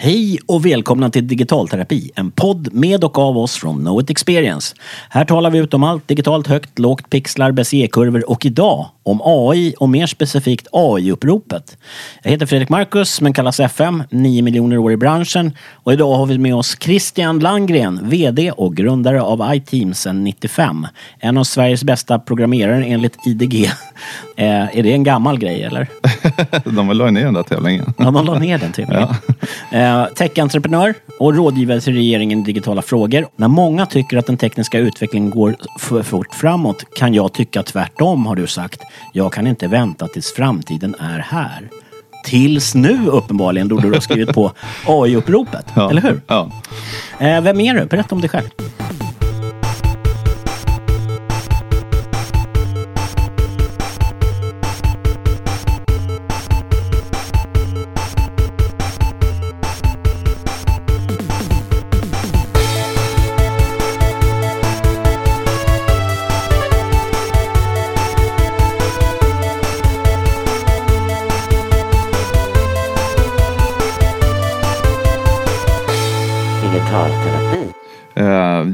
Hej och välkomna till Digitalterapi, en podd med och av oss från KnowIt Experience. Här talar vi ut om allt digitalt högt, lågt, pixlar, BCE-kurvor och idag om AI och mer specifikt AI-uppropet. Jag heter Fredrik Marcus men kallas FM, 9 miljoner år i branschen och idag har vi med oss Christian Landgren, VD och grundare av iTeam sedan 95. En av Sveriges bästa programmerare enligt IDG. Eh, är det en gammal grej eller? de la ner den där tävlingen. Ja, de la ner den tävlingen. Ja. Eh, Tech-entreprenör och rådgivare till regeringen i digitala frågor. När många tycker att den tekniska utvecklingen går för fort framåt kan jag tycka tvärtom, har du sagt. Jag kan inte vänta tills framtiden är här. Tills nu uppenbarligen, då du har skrivit på AI-uppropet. Ja. Eller hur? Ja. Eh, vem är du? Berätta om dig själv.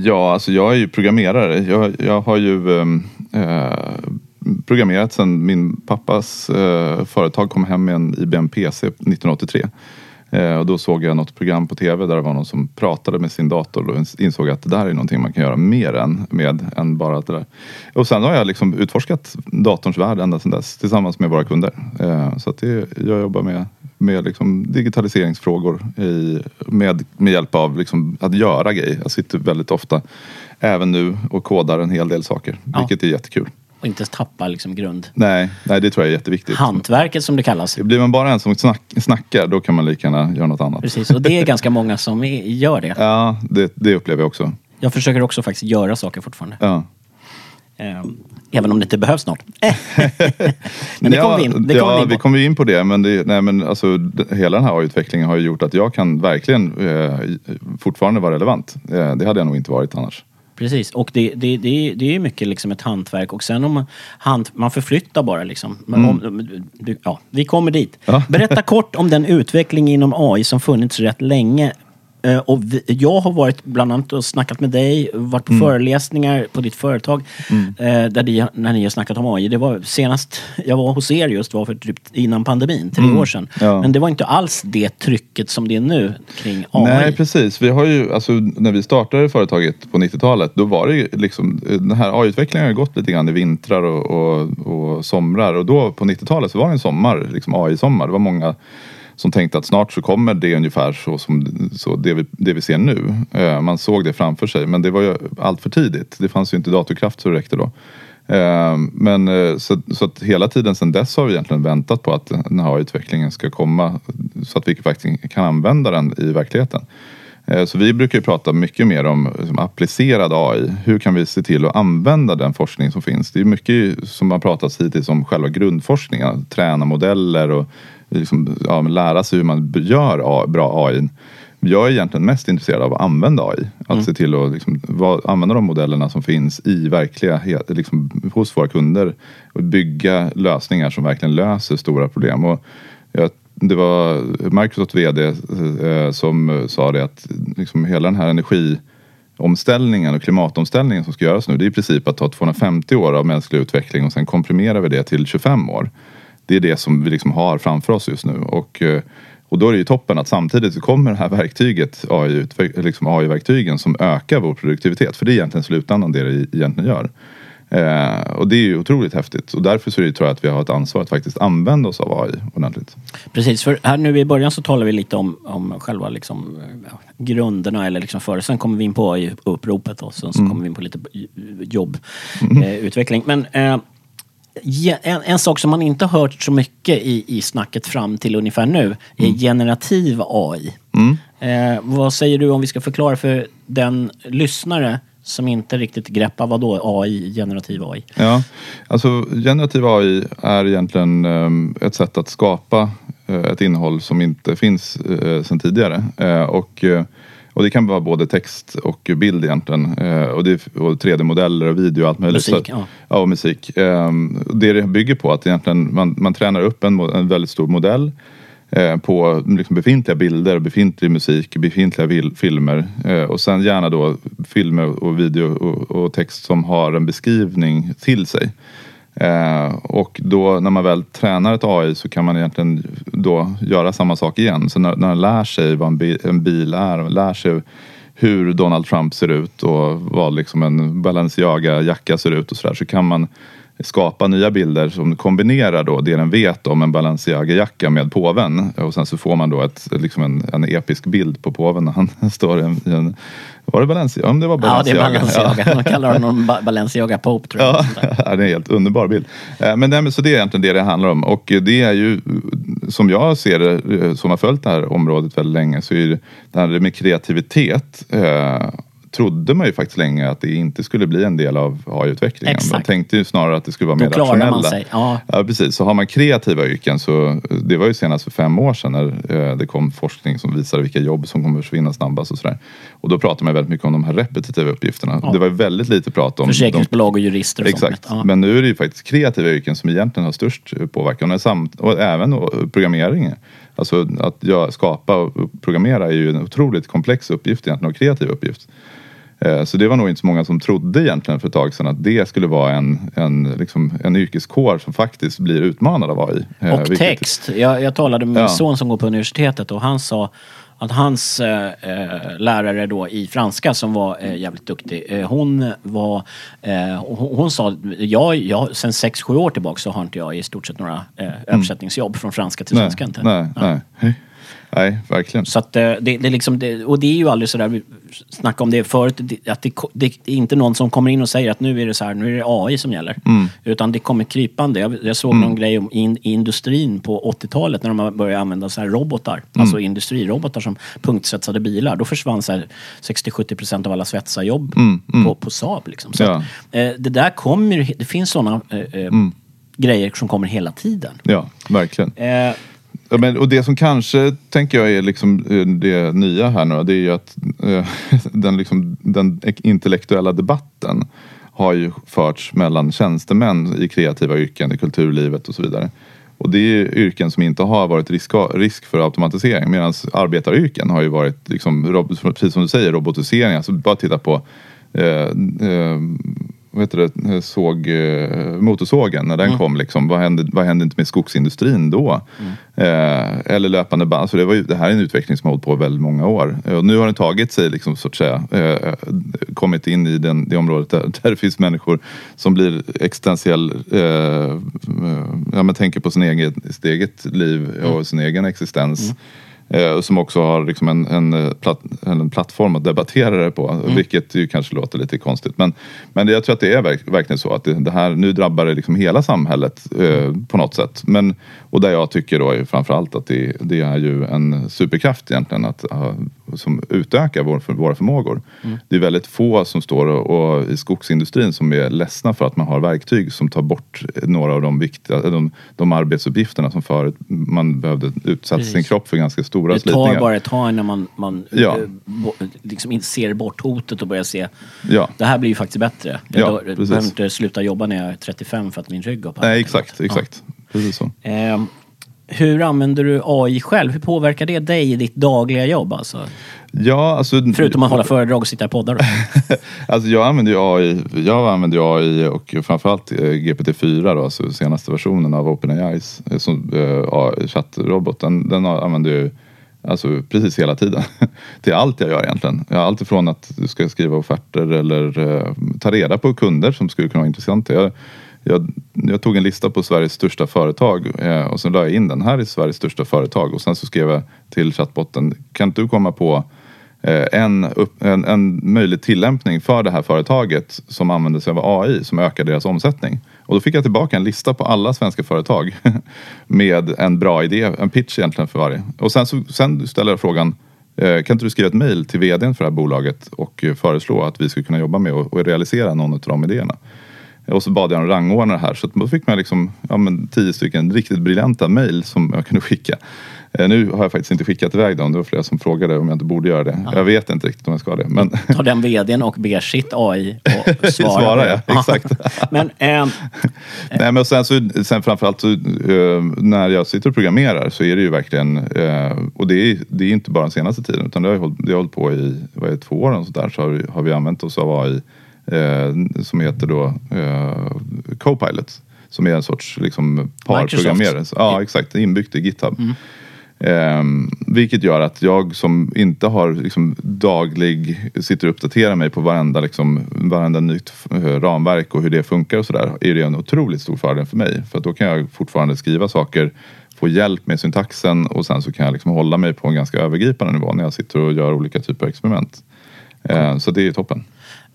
Ja, alltså jag är ju programmerare. Jag, jag har ju ehm, eh, programmerat sedan min pappas eh, företag kom hem med en IBM PC 1983. Eh, och då såg jag något program på tv där det var någon som pratade med sin dator och insåg att det där är någonting man kan göra mer än med än bara det där. Och sen har jag liksom utforskat datorns värld ända sedan dess tillsammans med våra kunder. Eh, så att det, jag jobbar med, med liksom digitaliseringsfrågor i, med, med hjälp av liksom att göra grejer. Jag sitter väldigt ofta även nu och kodar en hel del saker, Ja. vilket är jättekul. Och inte tappa liksom grund. Nej, nej, det tror jag är jätteviktigt. Hantverket som det kallas. Blir man bara en som snack, snackar, då kan man lika gärna göra något annat. Precis, och det är ganska många som gör det. Ja, det, det upplever jag också. Jag försöker också faktiskt göra saker fortfarande. Ja. Ehm, Även om det inte behövs snart. men det kommer vi in, det ja, kommer vi in vi på. kommer ju in på det. Men, det, nej, men alltså, hela den här utvecklingen har ju gjort att jag kan verkligen eh, fortfarande vara relevant. Eh, det hade jag nog inte varit annars. Precis, och det, det, det, är- det är ju mycket liksom ett hantverk och sen om man, hand, man förflyttar bara liksom. Men om, du, ja, vi kommer dit. Ja. Berätta kort om den utveckling inom AI som funnits rätt länge. Eh, Och vi, jag har varit bland annat och snackat med dig, varit på Mm. föreläsningar på ditt företag eh, där ni, när ni har snackat om AI. Det var senast jag var hos er just var för typ innan pandemin, tre år sedan. Mm. Ja. Men det var inte alls det trycket som det är nu kring AI. Nej, precis. Vi har ju, alltså, när vi startade företaget på 90-talet, då var det ju liksom, den här AI-utvecklingen har gått lite grann i vintrar och, och, och somrar. Och då på 90-talet så var det en sommar, liksom AI-sommar. Det var många som tänkte att snart så kommer det ungefär så som så det, vi, det vi ser nu. Eh, man såg det framför sig, men det var ju allt för tidigt. Det fanns ju inte datorkraft så det räckte då. Eh, Men eh, så, så att hela tiden sedan dess har vi egentligen väntat på att den här utvecklingen ska komma så att vi faktiskt kan använda den i verkligheten. Eh, så vi brukar ju prata mycket mer om liksom, applicerad AI. Hur kan vi se till att använda den forskning som finns? Det är mycket som har pratats hittills om själva grundforskningen. Träna modeller och liksom, ja, lära sig hur man gör bra AI. Jag är egentligen mest intresserad av att använda AI. Att se till att liksom, vad, använda de modellerna som finns i verkliga, liksom, hos våra kunder. Och bygga lösningar som verkligen löser stora problem. Och jag, det var Microsoft VD eh, som sa det att liksom, hela den här energiomställningen och klimatomställningen som ska göras nu. Det är i princip att ta 250 år av mänsklig utveckling och sen komprimerar vi det till 25 år. Det är det som vi liksom har framför oss just nu. Och, eh, och då är det ju toppen att samtidigt så kommer det här verktyget, AI, liksom AI-verktygen som ökar vår produktivitet. För det är egentligen slutändan det det egentligen gör. Eh, och det är ju otroligt häftigt. Och därför så är det, tror jag att vi har ett ansvar att faktiskt använda oss av AI ordentligt. Precis, för här nu i början så talar vi lite om, om själva liksom, ja, grunderna eller liksom före. Sen kommer vi in på AI-uppropet och sen så Mm. kommer vi in på lite jobbutveckling. Eh, utveckling. Men eh, ge- en, en sak som man inte har hört så mycket i, i snacket fram till ungefär nu är Mm. generativ AI. Eh, vad säger du om vi ska förklara för den lyssnare som inte riktigt greppar vad då AI, generativ AI? Ja, alltså generativ AI är egentligen ehm, ett sätt att skapa eh, ett innehåll som inte finns eh, sedan tidigare. Eh, och, eh, och det kan vara både text och bild egentligen. Eh, och, det, och 3D-modeller och video och allt möjligt. Musik, ja. ja. och musik. Ehm, det det bygger på att egentligen man, man tränar upp en, en väldigt stor modell eh, på liksom befintliga bilder, befintlig musik, befintliga vil- filmer eh, och sen gärna då filmer och video och, och text som har en beskrivning till sig. Eh, och då när man väl tränar ett AI så kan man egentligen då göra samma sak igen. Så när, när den lär sig vad en, bi, en bil är, och lär sig hur Donald Trump ser ut och vad liksom en Balenciaga-jacka ser ut och sådär så kan man skapa nya bilder som kombinerar då det den vet om en Balenciaga-jacka med påven. Och sen så får man då ett, liksom en, en episk bild på påven när han står i en, i en var det Balenciaga? Om det var Ja, det är Balenciaga. Balenciaga. Man kallar honom ba- Balenciaga Pope tror jag. Ja, det är en helt underbar bild. Eh, Men nej, så det är egentligen det det handlar om. Och det är ju, som jag ser det, eh, som har följt det här området väldigt länge, så är det, det här med kreativitet eh, trodde man ju faktiskt länge att det inte skulle bli en del av AI-utvecklingen. Man tänkte ju snarare att det skulle vara Då mer rationella. man sig. Ja. Ja, precis. Så har man kreativa yrken så, det var ju senast för fem år sedan när eh, det kom forskning som visade vilka jobb som kommer försvinna snabbast och sådär. Och då pratar man väldigt mycket om de här repetitiva uppgifterna. Ja. Det var väldigt lite prat om Försäkringsbolag och jurister och Exakt. Ja. men nu är det ju faktiskt kreativa yrken som egentligen har störst påverkan. Och, samt, och även programmering. Alltså att skapa och programmera är ju en otroligt komplex uppgift egentligen och kreativ uppgift. Eh, Så det var nog inte så många som trodde egentligen för ett tag sedan att det skulle vara en, en, liksom, en yrkeskår som faktiskt blir utmanad av AI. Eh, Och vilket- text. Jag, jag talade med min Ja. son som går på universitetet och han sa att hans eh, lärare då i franska som var eh, jävligt duktig, eh, hon var, hon, hon sa, jag, jag, sen 6-7 år tillbaka så har inte jag i stort sett några eh, översättningsjobb från franska till Mm. nej, svenska. Inte. nej, Ja. nej. Nej, verkligen. Så att eh, det, det är liksom, det, och det är ju aldrig sådär, vi snackade om det förut, att det, det är inte någon som kommer in och säger att nu är det så här, nu är det AI som gäller. Mm. Utan det kommer krypande. Jag, jag såg någon grej om in, i industrin på 80-talet när de började använda så här robotar, Mm. alltså industrirobotar som punktsvetsade bilar. Då försvann så här 60-70% av alla svetsarjobb på, på Saab. Liksom. Så Mm, Ja. att, eh, det där kommer, det finns sådana eh, eh, Mm. grejer som kommer hela tiden. Ja, verkligen. Eh, Ja, men, och det som kanske, tänker jag, är liksom eh, det nya här nu, det är ju att eh, den, liksom, den intellektuella debatten har ju förts mellan tjänstemän i kreativa yrken, i kulturlivet och så vidare. Och det är yrken som inte har varit risk, risk för automatisering medan arbetaryrken har ju varit, liksom, precis som du säger, robotisering. Alltså bara titta på eh, eh, heter det, såg, eh, motorsågen när den kom. Liksom. Vad, hände, vad hände inte med skogsindustrin då? Eh, eller löpande band. Så det, var ju, det här är en utveckling som har hållit på väldigt många år. Eh, Och nu har den tagit sig, liksom, så att säga, eh, kommit in i den, det området där, där det finns människor som blir existentiell, eh, eh, ja, men tänker på sin egen, sitt eget liv och sin egen existens. Eh, som också har liksom en, en, eh, platt, en plattform att debattera det på. Vilket ju kanske låter lite konstigt. Men, men jag tror att det är verk, verkligen så att det, det här, nu drabbar det liksom hela samhället eh, på något sätt. Men, och där jag tycker då är framförallt att det, det är ju en superkraft egentligen att, som utökar vår, för, våra förmågor. Det är väldigt få som står och, och i skogsindustrin som är ledsna för att man har verktyg som tar bort några av de, viktiga, de, de arbetsuppgifterna som förut man behövde utsätta sin kropp för ganska stora Det slitningar. tar bara ett tag innan man, man Ja. eh, liksom inte ser bort hotet och börjar se Ja. det här blir ju faktiskt bättre. Ja, jag, jag precis. behöver inte sluta jobba när jag är 35 för att min rygg har Nej, pajat. exakt, exakt. Precis så. Ja. Ehm, hur använder du AI själv? Hur påverkar det dig i ditt dagliga jobb? Alltså? Ja, alltså, Förutom att hålla föredrag och sitta i poddar. då. alltså jag använder ju AI, jag använder AI och framförallt eh, GPT-4 då, alltså senaste versionen av OpenAIs eh, som, eh, chattrobot. Den, använder ju alltså, precis hela tiden. Till allt jag gör egentligen. Allt ifrån att du ska skriva offerter eller eh, ta reda på kunder som skulle kunna vara intressanta. Jag, jag, jag tog en lista på Sveriges största företag eh, och sen la jag in den. Här är Sveriges största företag och sen så skrev jag till chattbotten. Kan inte du komma på Eh, en, en, en möjlig tillämpning för det här företaget som använder sig av AI som ökar deras omsättning. Och då fick jag tillbaka en lista på alla svenska företag med en bra idé, en pitch egentligen för varje. Och sen, så, sen ställer jag frågan eh, kan inte du skriva ett mejl till vdn för det här bolaget och föreslå att vi skulle kunna jobba med och, och realisera någon av de idéerna? Och så bad jag en rangordna det här. Så att då fick man liksom, ja, men tio stycken riktigt briljanta mejl som jag kunde skicka. Eh, Nu har jag faktiskt inte skickat iväg dem. Det var flera som frågade om jag inte borde göra det. Jag vet inte riktigt om jag ska det. Men Ta den vdn och ber sitt AI och svara. Svara, ja. Exakt. Men ehm, Nej, men sen, så, sen framförallt så, eh, när jag sitter och programmerar så är det ju verkligen, eh, och det är, det är inte bara den senaste tiden utan det har jag hållit, det har hållit på i vad är det, två år och sådär så har, vi- har vi använt oss av AI eh, som heter då eh, Copilot. Som är en sorts liksom, parprogrammerare. Ja, exakt. Inbyggt i GitHub. Ehm, vilket gör att jag som inte har liksom, daglig, sitter och uppdaterar mig på varenda, liksom, varenda nytt eh, ramverk och hur det funkar och sådär. Är det en otroligt stor fördel för mig. För då kan jag fortfarande skriva saker, få hjälp med syntaxen och sen så kan jag liksom hålla mig på en ganska övergripande nivå när jag sitter och gör olika typer av experiment. Ehm, så det är toppen.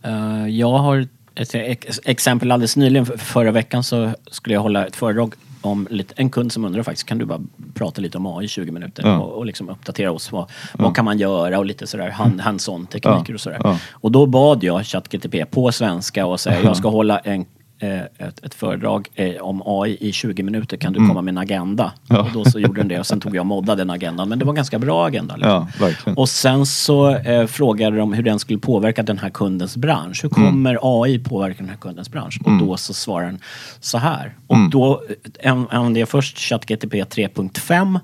Eh, jag har ett ex- exempel alldeles nyligen. För- Förra veckan så skulle jag hålla ett föredrag om lite, en kund som undrar faktiskt, kan du bara prata lite om AI i 20 minuter Ja. och, och liksom uppdatera oss. Vad, vad kan man göra och lite sådär hand, hands-on tekniker Ja. och sådär. Ja. Och då bad jag ChatGTP på svenska och säga jag ska hålla en ett, ett föredrag eh, om AI i 20 minuter, kan du komma med en agenda? Mm. Ja. Och då så gjorde den det och sen tog jag och moddade den agendan. Men det var en ganska bra agenda. Liksom. Ja. Och sen så eh, frågade de hur den skulle påverka den här kundens bransch. Hur kommer AI påverka den här kundens bransch? Och då så svarar den så här. Och då eh, använde jag först ChatGTP 3.5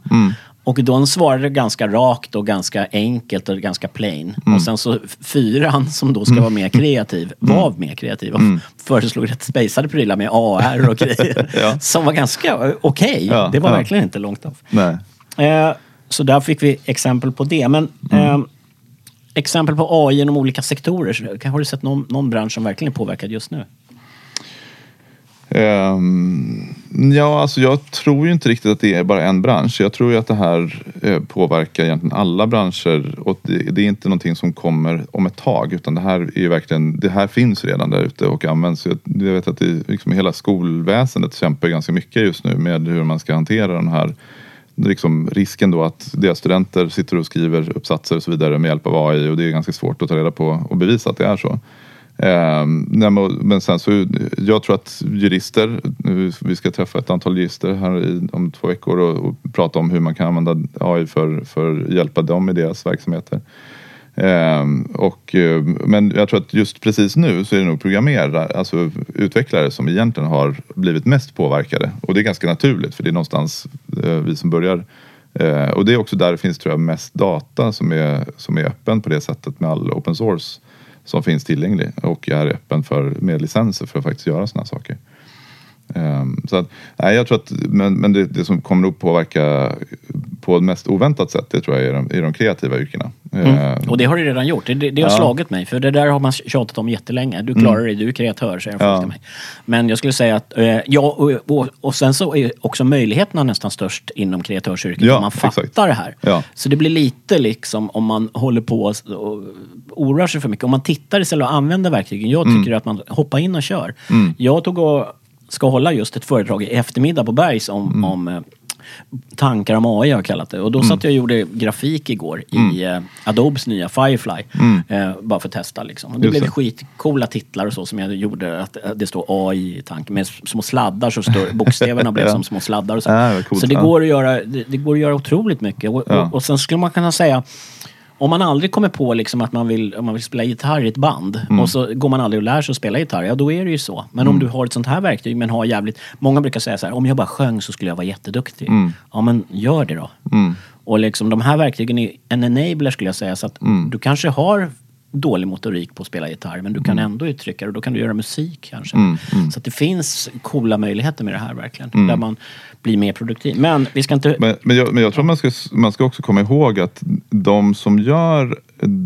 och då svarade ganska rakt och ganska enkelt och ganska plain. Och sen så fyran som då ska vara mer kreativ var mer kreativ och föreslog rätt spejsade prylar med AR och grejer. Ja. Som var ganska okej. Ja, det var ja. verkligen inte långt av. Eh, så där fick vi exempel på det. Men eh, exempel på AI inom olika sektorer. Har du sett någon, någon bransch som verkligen är påverkad just nu? Ehm, ja, alltså jag tror ju inte riktigt att det är bara en bransch. Jag tror ju att det här eh, påverkar egentligen alla branscher och det, är inte någonting som kommer om ett tag utan det här är ju verkligen, det här finns redan där ute och används. Jag, jag vet att det, liksom hela skolväsendet kämpar ganska mycket just nu med hur man ska hantera den här liksom risken då att deras studenter sitter och skriver uppsatser och så vidare med hjälp av AI och det är ganska svårt att ta reda på och bevisa att det är så. Ehm, nej, men- sen så, jag tror att jurister, vi ska träffa ett antal jurister här i, om två veckor och, och prata om hur man kan använda AI för, för att hjälpa dem i deras verksamheter. Ehm, och, men jag tror att just precis nu så är det nog programmerare, alltså utvecklare som egentligen har blivit mest påverkade. Och det är ganska naturligt för det är någonstans eh, vi som börjar. Eh, och det är också där det finns tror jag mest data som är, som är öppen på det sättet med all open source som finns tillgänglig och är öppen för med licenser för att faktiskt göra sådana saker. Ehm, så att, nej, jag tror att, men, men det, det som kommer nog påverka på ett mest oväntat sätt, det tror jag är de, är de kreativa yrkena. Ehm, Och det har det redan gjort. Det, det, det har Ja. slagit mig. För det där har man tjatat om jättelänge. Du klarar det, du är kreatör, säger folk Ja. till mig. Men jag skulle säga att, eh, ja, och, och, och sen så är också möjligheterna nästan störst inom kreatörsyrket. Ja, om man fattar exakt. det här. Ja. Så det blir lite liksom om man håller på och, oroar sig för mycket. Om man tittar istället och använder verktygen. Jag Mm. tycker att man hoppar in och kör. Jag tog och ska hålla just ett föredrag i eftermiddag på Bergs om, Mm. om eh, tankar om AI har jag kallat det. Och då satt jag och gjorde grafik igår Mm. i eh, Adobes nya Firefly. Eh, bara för att testa liksom. Och det Just blev det. skitcoola titlar och så som jag gjorde. Att eh, det står AI i tanken. Med små sladdar så står bokstäverna blev Ja. som små sladdar och så. Ja, vad coolt. så det går, att göra, det, det går att göra otroligt mycket. Och, Ja. och, och sen skulle man kunna säga om man aldrig kommer på liksom att man vill, om man vill spela gitarr i ett band Mm. och så går man aldrig och lär sig att spela gitarr, ja då är det ju så. Men Mm. om du har ett sånt här verktyg men har jävligt... Många brukar säga så här, om jag bara sjöng så skulle jag vara jätteduktig. Mm. Ja men gör det då. Och liksom de här verktygen är en enabler skulle jag säga. Så att Mm. du kanske har dålig motorik på att spela gitarr men du kan ändå uttrycka det och då kan du göra musik kanske. Mm, Så att det finns coola möjligheter med det här verkligen. Där man blir mer produktiv. Men vi ska inte... Men, men, jag, men jag tror man ska, man ska också komma ihåg att de som gör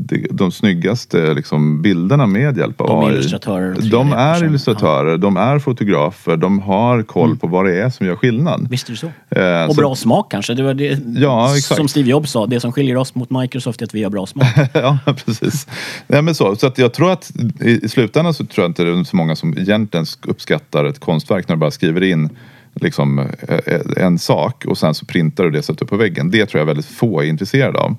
de, de snyggaste liksom, bilderna med hjälp av De är AI. illustratörer De 3D-personer. är illustratörer, de är fotografer, de har koll på vad det är som gör skillnad. Visst är det så. Eh, och så- bra smak kanske. Det var det, Ja, exakt. Som Steve Jobs sa, det som skiljer oss mot Microsoft är att vi har bra smak. ja, precis. Nej, men så så att jag tror att i, i slutändan så tror jag inte det är så många som egentligen uppskattar ett konstverk när du bara skriver in liksom, eh, en sak och sen så printar du det och sätter upp på väggen. Det tror jag väldigt få är intresserade av.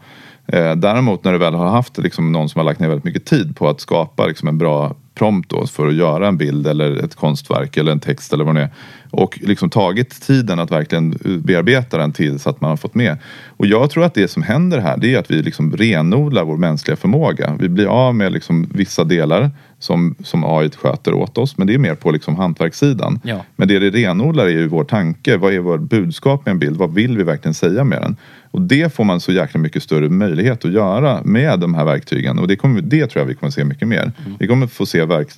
Eh, däremot när du väl har haft liksom, någon som har lagt ner väldigt mycket tid på att skapa liksom, en bra prompt då för att göra en bild eller ett konstverk eller en text eller vad det är. Och liksom tagit tiden att verkligen eh, bearbeta den till så att man har fått med. Och jag tror att det som händer här det är att vi liksom renodlar vår mänskliga förmåga. Vi blir av med liksom vissa delar som, som AI sköter åt oss. Men det är mer på liksom hantverkssidan. Ja. Men det det renodlar är ju vår tanke. Vad är vårt budskap med en bild? Vad vill vi verkligen säga med den? Och det får man så jäkla mycket större möjlighet att göra med de här verktygen. Och det, kommer, det tror jag vi kommer se mycket mer. Mm. Vi kommer få se verk,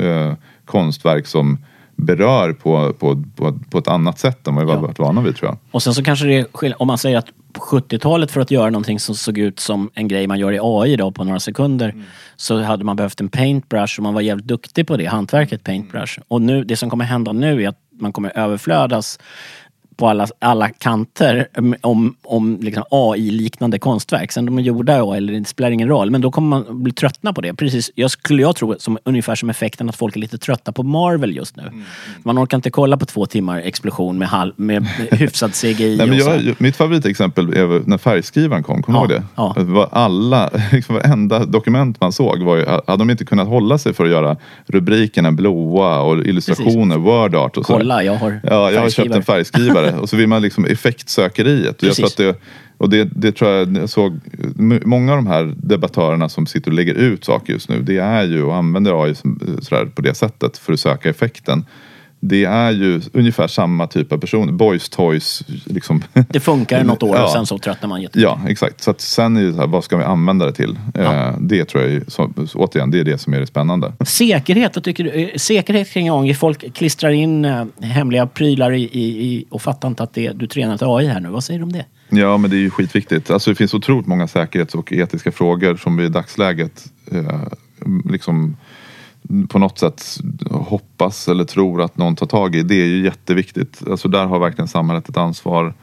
äh, konstverk som berör på, på, på, på ett annat sätt än vad vi Ja. varit vana vid tror jag. Och sen så kanske det är om man säger att på 70-talet för att göra någonting som såg ut som en grej man gör i AI idag på några sekunder så hade man behövt en paintbrush och man var jävligt duktig på det, hantverket paintbrush. Och nu, det som kommer hända nu är att man kommer överflödas på alla, alla kanter mm, om, om liksom AI-liknande konstverk. Sen de är gjorda eller det spelar ingen roll. Men då kommer man bli tröttna på det. Precis, jag skulle jag tro, som, ungefär som effekten att folk är lite trötta på Marvel just nu. Man orkar inte kolla på två timmar explosion med, halv, med hyfsad CGI. Nej, men jag, mitt favoritexempel är när färgskrivaren kom, kommer du Ja, ihåg det? ja. Det var alla, liksom varenda dokument man såg var ju, hade de inte kunnat hålla sig för att göra rubrikerna blåa och illustrationer, word art och så. Kolla, jag har Ja, jag har köpt en färgskrivare. Och så vill man liksom effektsökeriet. Och jag tror Precis. att det, och det, det tror jag, jag såg, många av de här debattörerna som sitter och lägger ut saker just nu, det är ju och använder AI som, sådär, på det sättet för att söka effekten. Det är ju ungefär samma typ av personer, boys toys liksom. Det funkar något år Ja. och sen så tröttnar man jättemycket. Ja, exakt. Så att sen är det så här, vad ska vi använda det till? Ja. Eh, det tror jag, så, återigen, det är det som är det spännande. Säkerhet, vad tycker du? Eh, Säkerhet kring AI. Folk klistrar in eh, hemliga prylar i, i, i, och fattar inte att det, du tränar ett AI här nu. Vad säger du om det? Ja, men det är ju skitviktigt. Alltså, det finns otroligt många säkerhets och etiska frågor som vi i dagsläget eh, liksom på något sätt hoppas eller tror att någon tar tag i. Det är ju jätteviktigt. Alltså, där har verkligen samhället ett ansvar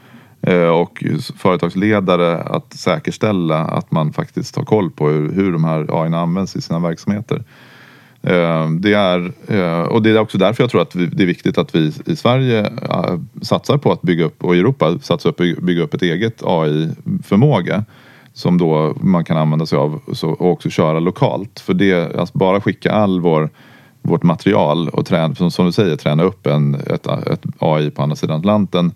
eh, och företagsledare att säkerställa att man faktiskt har koll på hur, hur de här AI används i sina verksamheter. Eh, det är, eh, och det är också därför jag tror att det är viktigt att vi i Sverige satsar på att bygga upp, och i Europa satsar på att bygga upp ett eget AI-förmåga som då man kan använda sig av så- och också köra lokalt. För det, alltså bara skicka all vår, vårt material och träna, som, som du säger, träna upp en, ett, ett AI på andra sidan Atlanten.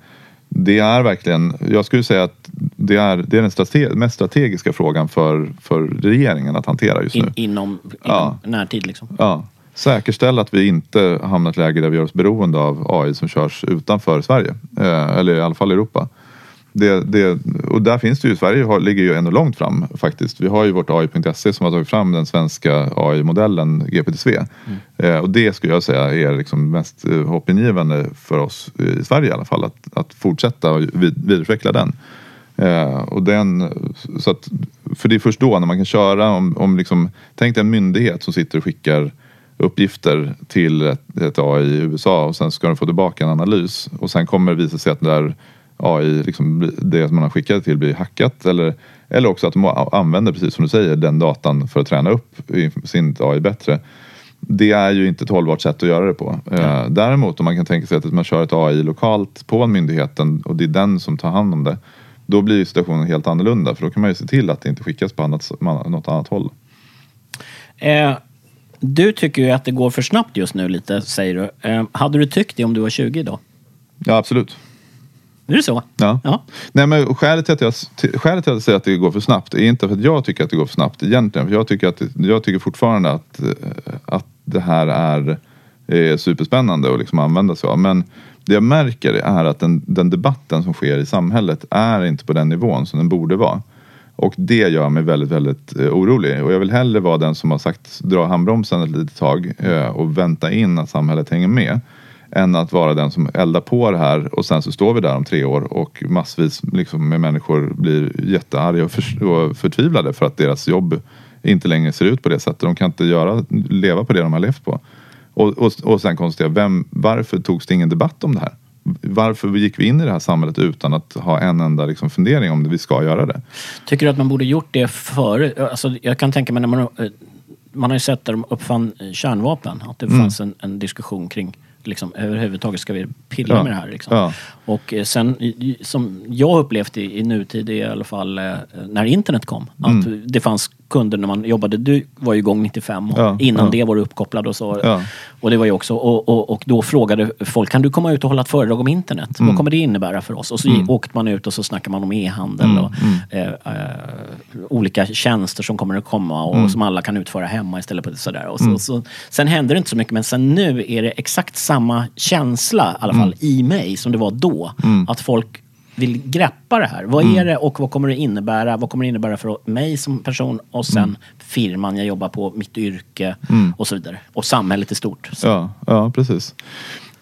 Det är verkligen, jag skulle säga att det är, det är den strate, mest strategiska frågan för, för regeringen att hantera just nu. In, inom inom Ja. närtid liksom. Ja. Säkerställa att vi inte hamnar i ett läge där vi gör oss beroende av AI som körs utanför Sverige. Eh, eller i alla fall Europa. Det, det, och där finns det ju, Sverige har, ligger ju ännu långt fram faktiskt. Vi har ju vårt AI.se som har tagit fram den svenska AI-modellen GPTSV. Eh, och det skulle jag säga är liksom mest eh, hoppingivande för oss i Sverige i alla fall. Att, att fortsätta och vid, vidareutveckla den. Eh, och den, så att, för det är först då när man kan köra om, om liksom, tänk dig en myndighet som sitter och skickar uppgifter till ett, ett AI i USA och sen ska de få tillbaka en analys och sen kommer det visa sig att det där AI, liksom, det man har skickat till blir hackat eller, eller också att de använder, precis som du säger, den datan för att träna upp sin AI bättre. Det är ju inte ett hållbart sätt att göra det på. Eh, däremot om man kan tänka sig att man kör ett AI lokalt på en myndigheten och det är den som tar hand om det. Då blir situationen helt annorlunda för då kan man ju se till att det inte skickas på annat, något annat håll. Eh, du tycker ju att det går för snabbt just nu lite, säger du. Eh, hade du tyckt det om du var 20 idag? Ja absolut. Är det så? Ja. Ja. Nej, men skälet, till att jag, skälet till att jag säger att det går för snabbt är inte för att jag tycker att det går för snabbt egentligen. För jag tycker, att, jag tycker fortfarande att, eh, att det här är eh, superspännande att liksom använda sig av. Men det jag märker är att den, den debatten som sker i samhället är inte på den nivån som den borde vara. Och det gör mig väldigt, väldigt eh, orolig. Och jag vill hellre vara den som har sagt dra handbromsen ett litet tag och vänta in att samhället hänger med. Än att vara den som eldar på det här och sen så står vi där om tre år och massvis liksom, med människor blir jättearga och, för, och förtvivlade för att deras jobb inte längre ser ut på det sättet. De kan inte göra, leva på det de har levt på. Och, och, och sen konstatera, vem, varför togs det ingen debatt om det här? Varför gick vi in i det här samhället utan att ha en enda liksom, fundering om det vi ska göra det? Tycker du att man borde gjort det före? Alltså, jag kan tänka mig när man... eh, Man har ju sett där de uppfann kärnvapen, att det Mm. fanns en, en diskussion kring liksom, överhuvudtaget ska vi pilla Ja. med det här. Liksom. Ja. Och eh, sen, som jag upplevt i, i nutid i alla fall, eh, när internet kom, Mm. att det fanns kunder när man jobbade, du var ju igång 95 och Ja, innan ja. det var du uppkopplad och så. Ja. Och det var ju också, och, och, och då frågade folk, kan du komma ut och hålla ett föredrag om internet? Mm. Vad kommer det innebära för oss? Och så åkte man ut och så snackade man om e-handel Mm, och eh, eh, olika tjänster som kommer att komma och Mm. som alla kan utföra hemma istället för sådär. Och så, så, sen händer det inte så mycket, men sen nu är det exakt samma känsla, i alla fall i mig, som det var då. Att folk vill greppa det här. Vad är det och vad kommer det innebära? Vad kommer det innebära för mig som person och sen firman jag jobbar på, mitt yrke och så vidare. Och samhället i stort. Så. Ja, ja precis.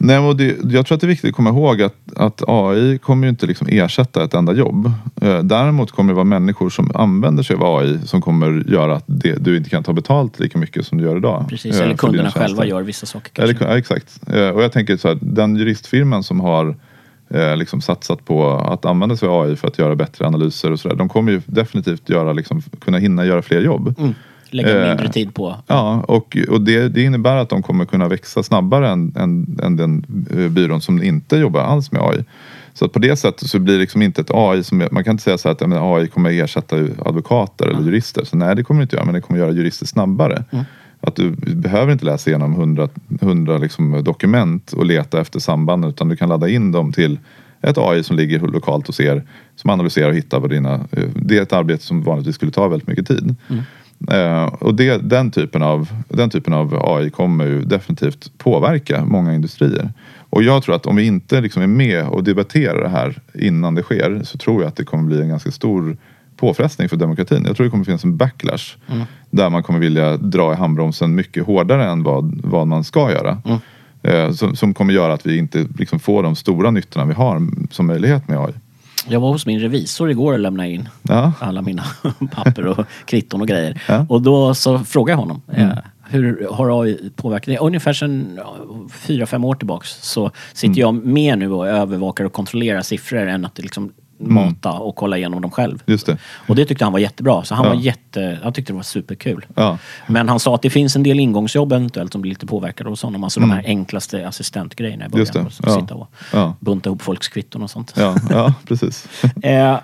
Nej, och det, jag tror att det är viktigt att komma ihåg att, att AI kommer ju inte liksom ersätta ett enda jobb. Eh, Däremot kommer det vara människor som använder sig av AI som kommer göra att det, du inte kan ta betalt lika mycket som du gör idag. Precis, eh, eller kunderna själva gör vissa saker Eller, ja, exakt. Eh, Och jag tänker så här, den juristfirman som har eh, liksom satsat på att använda sig av AI för att göra bättre analyser och sådär. De kommer ju definitivt göra, liksom, kunna hinna göra fler jobb. Mm. Lägga Eh, mindre tid på. Ja, och, och det, det innebär att de kommer kunna växa snabbare än, än, än den eh, byrån som inte jobbar alls med AI. Så på det sättet så blir det liksom inte ett AI som, man kan inte säga så här att men AI kommer ersätta advokater eller jurister. Så nej, det kommer det inte göra, men det kommer göra jurister snabbare. Att du behöver inte läsa igenom hundra, hundra liksom dokument och leta efter samband utan du kan ladda in dem till ett AI som ligger lokalt hos er som analyserar och hittar vad dina... eh, Det är ett arbete som vanligtvis skulle ta väldigt mycket tid. Eh, och det, den, typen av, den typen av AI kommer ju definitivt påverka många industrier. Och jag tror att om vi inte liksom är med och debatterar det här innan det sker så tror jag att det kommer bli en ganska stor påfrestning för demokratin. Jag tror det kommer finnas en backlash där man kommer vilja dra i handbromsen mycket hårdare än vad, vad man ska göra. Eh, som, som kommer göra att vi inte liksom får de stora nyttorna vi har som möjlighet med AI. Jag var hos min revisor igår och lämnade in Ja. alla mina papper och kvitton och grejer. Ja. Mm. Och då så frågade jag honom. Eh, hur har AI påverkat det? Ungefär sedan fyra, fem år tillbaks så sitter Mm. jag med nu och övervakar och kontrollerar siffror än att liksom mata och kolla igenom dem själv. Mm. Just det. Och det tyckte han var jättebra. Så han Ja. var jätte, han tyckte det var superkul. Ja. Men han sa att det finns en del ingångsjobb eventuellt som blir lite påverkade hos honom. Alltså de här enklaste assistentgrejerna i början. Mm. Just det. Att Ja. Sitta och Ja. bunta ihop folks kvitton och sånt. Ja, ja precis. Eh,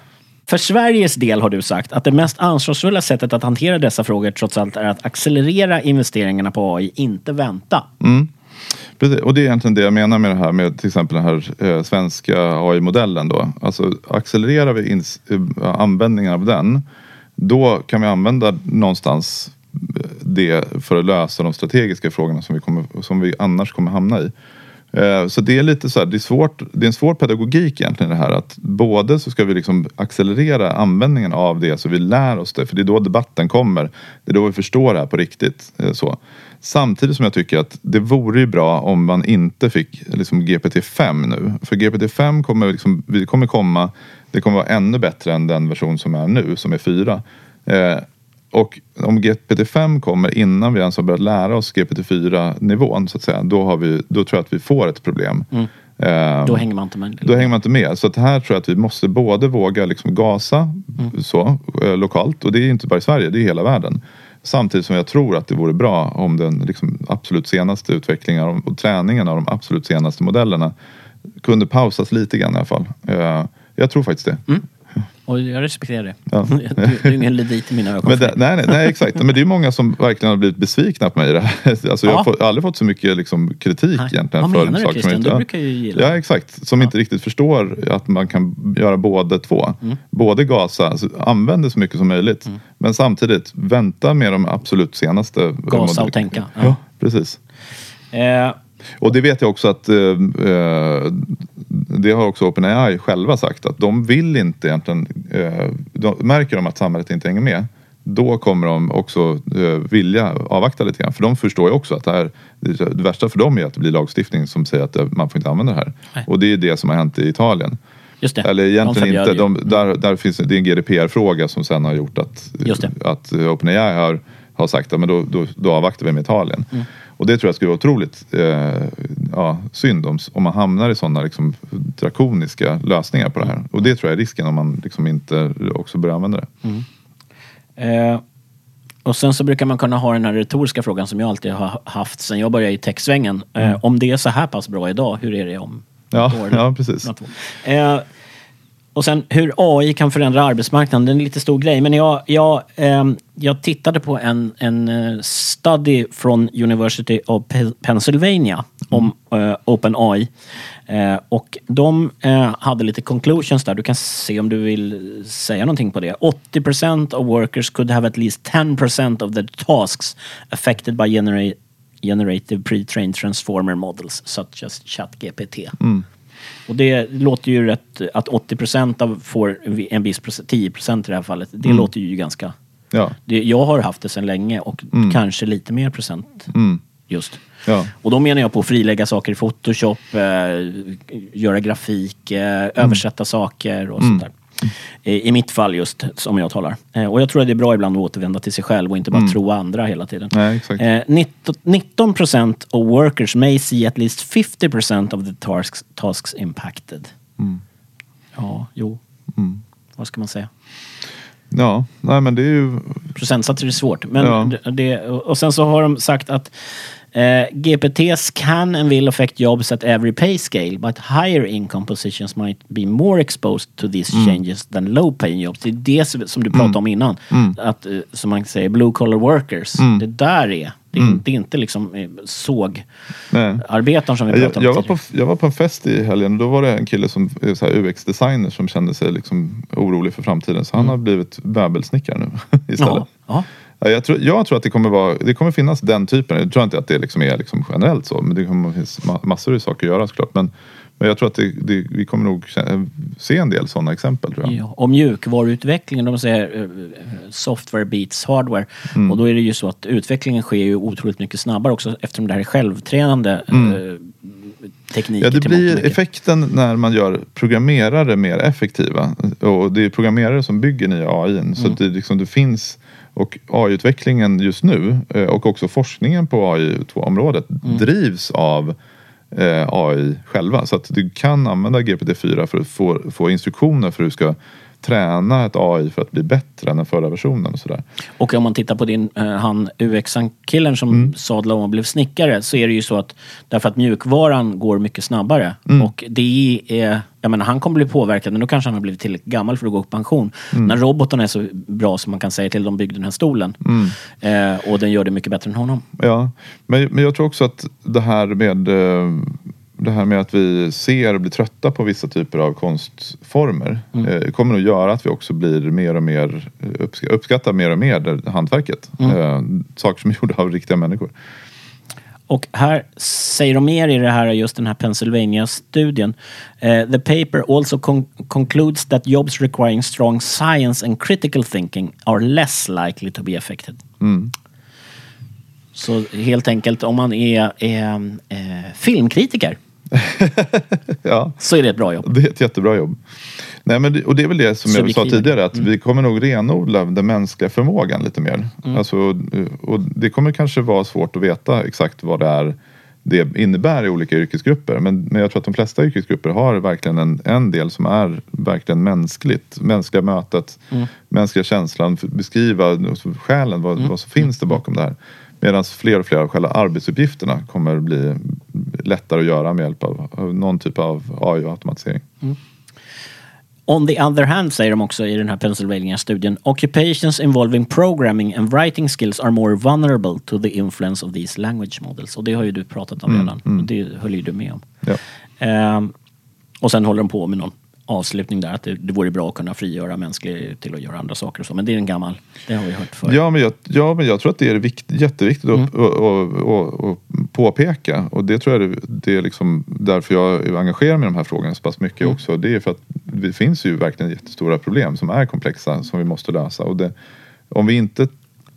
för Sveriges del har du sagt att det mest ansvarsfulla sättet att hantera dessa frågor trots allt är att accelerera investeringarna på AI, inte vänta. Precis, och det är egentligen det jag menar med det här med till exempel den här eh, svenska AI-modellen då. Alltså accelererar vi eh, användningen av den då kan vi använda någonstans eh, det för att lösa de strategiska frågorna som vi, kommer, som vi annars kommer hamna i. Så det är lite så här, det är, svårt, det är en svår pedagogik egentligen det här att både så ska vi liksom accelerera användningen av det så vi lär oss det för det är då debatten kommer. Det är då vi förstår det här på riktigt. Så. Samtidigt som jag tycker att det vore ju bra om man inte fick liksom GPT-5 nu. För GPT-5 kommer, liksom, vi kommer komma, det kommer vara ännu bättre än den version som är nu, som är 4. Eh, och om GPT-5 kommer innan vi ens har börjat lära oss GPT-4-nivån så att säga, då, har vi, då tror jag att vi får ett problem. Eh, Då hänger man inte med. då hänger man inte med. Så att här tror jag att vi måste både våga liksom gasa så, eh, lokalt och det är inte bara i Sverige, det är i hela världen. Samtidigt som jag tror att det vore bra om den liksom, absolut senaste utvecklingen och, träningen av de absolut senaste modellerna kunde pausas lite grann i alla fall. Eh, jag tror faktiskt det. Mm. Och jag respekterar det. Ja. Du, du är ingen ludit i mina ögon. Men det, nej, nej, nej, exakt. Men det är många som verkligen har blivit besvikna på mig i det här. Alltså, jag Ja. har aldrig fått så mycket liksom, kritik Nej. egentligen. Vad för menar du, saker som Christian? inte- Du brukar ju gilla Ja, exakt. Som inte riktigt förstår att man kan göra båda två. Mm. Både gasa, alltså, använd det så mycket som möjligt. Men samtidigt, vänta med de absolut senaste. Gasa och tänka. Ja. Ja, precis. Eh, Och det vet jag också att eh, eh, det har också OpenAI själva sagt att de vill inte egentligen, eh, de, märker de att samhället inte hänger med då kommer de också eh, vilja avvakta lite grann. För de förstår ju också att det här, det värsta för dem är att det blir lagstiftning som säger att eh, man får inte använda det här. Nej. Och det är det som har hänt i Italien. just det. Eller De egentligen förbjöd inte. De, där, där finns, det är en GDPR-fråga som sen har gjort att, att eh, OpenAI har, har sagt att men då, då, då avvaktar vi med Italien. Mm. Och det tror jag skulle vara otroligt eh, ja, synd om, om man hamnar i sådana liksom, drakoniska lösningar på det här. Och det tror jag är risken om man liksom inte också börjar använda det. Eh, Och sen så brukar man kunna ha den här retoriska frågan som jag alltid har haft sen jag började i techsvängen. Mm. Eh, om det är så här pass bra idag, hur är det om Ja, år ja, precis. något år? Och sen hur AI kan förändra arbetsmarknaden, det är en lite stor grej. Men jag, jag, eh, jag tittade på en, en eh, study från University of Pennsylvania om eh, OpenAI. Eh, och de eh, hade lite conclusions där. Du kan se om du vill säga någonting på det. 80% of workers could have at least 10% of their tasks affected by generate, generative pre-trained transformer models such as ChatGPT. Mm. Och det låter ju rätt, att 80% av får en viss procent, 10% i det här fallet, det låter ju ganska... Ja. Det, jag har haft det sedan länge och kanske lite mer procent just. Ja. Och då menar jag på att frilägga saker i Photoshop, eh, göra grafik, eh, översätta saker och sånt där. I, mitt fall just, som jag talar. Eh, och jag tror att det är bra ibland att återvända till sig själv och inte bara tro andra hela tiden. Nej, exakt. Eh, 19, 19% of workers may see at least 50% of the tasks, tasks impacted. Ja, jo. Vad ska man säga? Ja, nej men det är ju... Procentsatser är svårt. Men Ja. det, och sen så har de sagt att eh, GPTs can and will affect jobs at every pay scale but higher income positions might be more exposed to these Mm. changes than low paying jobs. Det är det som du pratade om innan. Mm. Att, eh, som man säger, blue collar workers. Det där är. Det är, Mm. inte, det är inte liksom eh, sågarbetaren som vi Jag, pratade jag, om var på, jag var på en fest i helgen och då var det en kille som är UX-designer som kände sig liksom orolig för framtiden. Så han har blivit möbelsnickare nu istället. Mm. Ja. Ja, jag, tror, jag tror att det kommer, vara, det kommer finnas den typen. Jag tror inte att det liksom är liksom generellt så. Men det kommer finnas ma- massor av saker att göra såklart. Men, men jag tror att det, det, vi kommer nog kä- se en del sådana exempel tror jag. Ja, och mjukvaruutvecklingen, de säger eh, software beats hardware. Mm. Och då är det ju så att utvecklingen sker ju otroligt mycket snabbare också eftersom det här är självtränande eh, tekniker. Ja, det blir effekten när man gör programmerare mer effektiva. Och det är programmerare som bygger nya AI. Mm. Så det, liksom, det finns och AI-utvecklingen just nu eh, och också forskningen på AI-området Mm. drivs av eh, AI själva. Så att du kan använda GPT-4 för att få, få instruktioner för hur du ska träna ett AI för att bli bättre än den förra versionen och sådär. Och om man tittar på din, eh, han UX-killen som Mm. sadlade om och blev snickare så är det ju så att därför att mjukvaran går mycket snabbare Mm. och det är, jag menar han kommer bli påverkad men då kanske han har blivit tillräckligt gammal för att gå i pension. Mm. När robotarna är så bra som man kan säga till de byggde den här stolen Mm. eh, och den gör det mycket bättre än honom. Ja, men, men jag tror också att det här med eh, det här med att vi ser och blir trötta på vissa typer av konstformer eh, kommer nog göra att vi också blir mer och mer eh, uppsk- uppskattar mer och mer det, hantverket. Eh, saker som är gjorda av riktiga människor. Och här säger de mer i det här, just den här Pennsylvania-studien. Eh, the paper also con- concludes that jobs requiring strong science and critical thinking are less likely to be affected. Så helt enkelt, om man är, är eh, filmkritiker Ja, så är det ett bra jobb. det är ett jättebra jobb. Nej, men och det är väl det som jag sa tidigare att vi kommer nog renodla den mänskliga förmågan lite mer. Alltså, eh, och det kommer kanske vara svårt att veta exakt vad det är det innebär i olika yrkesgrupper. Men, men jag tror att de flesta yrkesgrupper har verkligen en, en del som är verkligen mänskligt. Mänskliga mötet, mänskliga känslan, för- beskriva själen, vad, vad som finns det bakom det här. Medan fler och fler av själva arbetsuppgifterna kommer bli lättare att göra med hjälp av, av någon typ av AI och automatisering. On the other hand, säger de också i den här Pennsylvania-studien, occupations involving programming and writing skills are more vulnerable to the influence of these language models. Och det har ju du pratat om redan. Och det höll ju du med om. Ja. Ehm, och sen håller de på med någon avslutning där, att det, det vore bra att kunna frigöra mänsklig till att göra andra saker och så. Men det är en gammal, det har vi hört förut. Ja, men jag, ja, men jag tror att det är vikt, jätteviktigt att, att, att, att, påpeka. Och det tror jag det, det är liksom därför jag engagerar mig i de här frågorna så pass mycket också. Det är för att det finns ju verkligen jättestora problem som är komplexa som vi måste lösa. Och det, om vi inte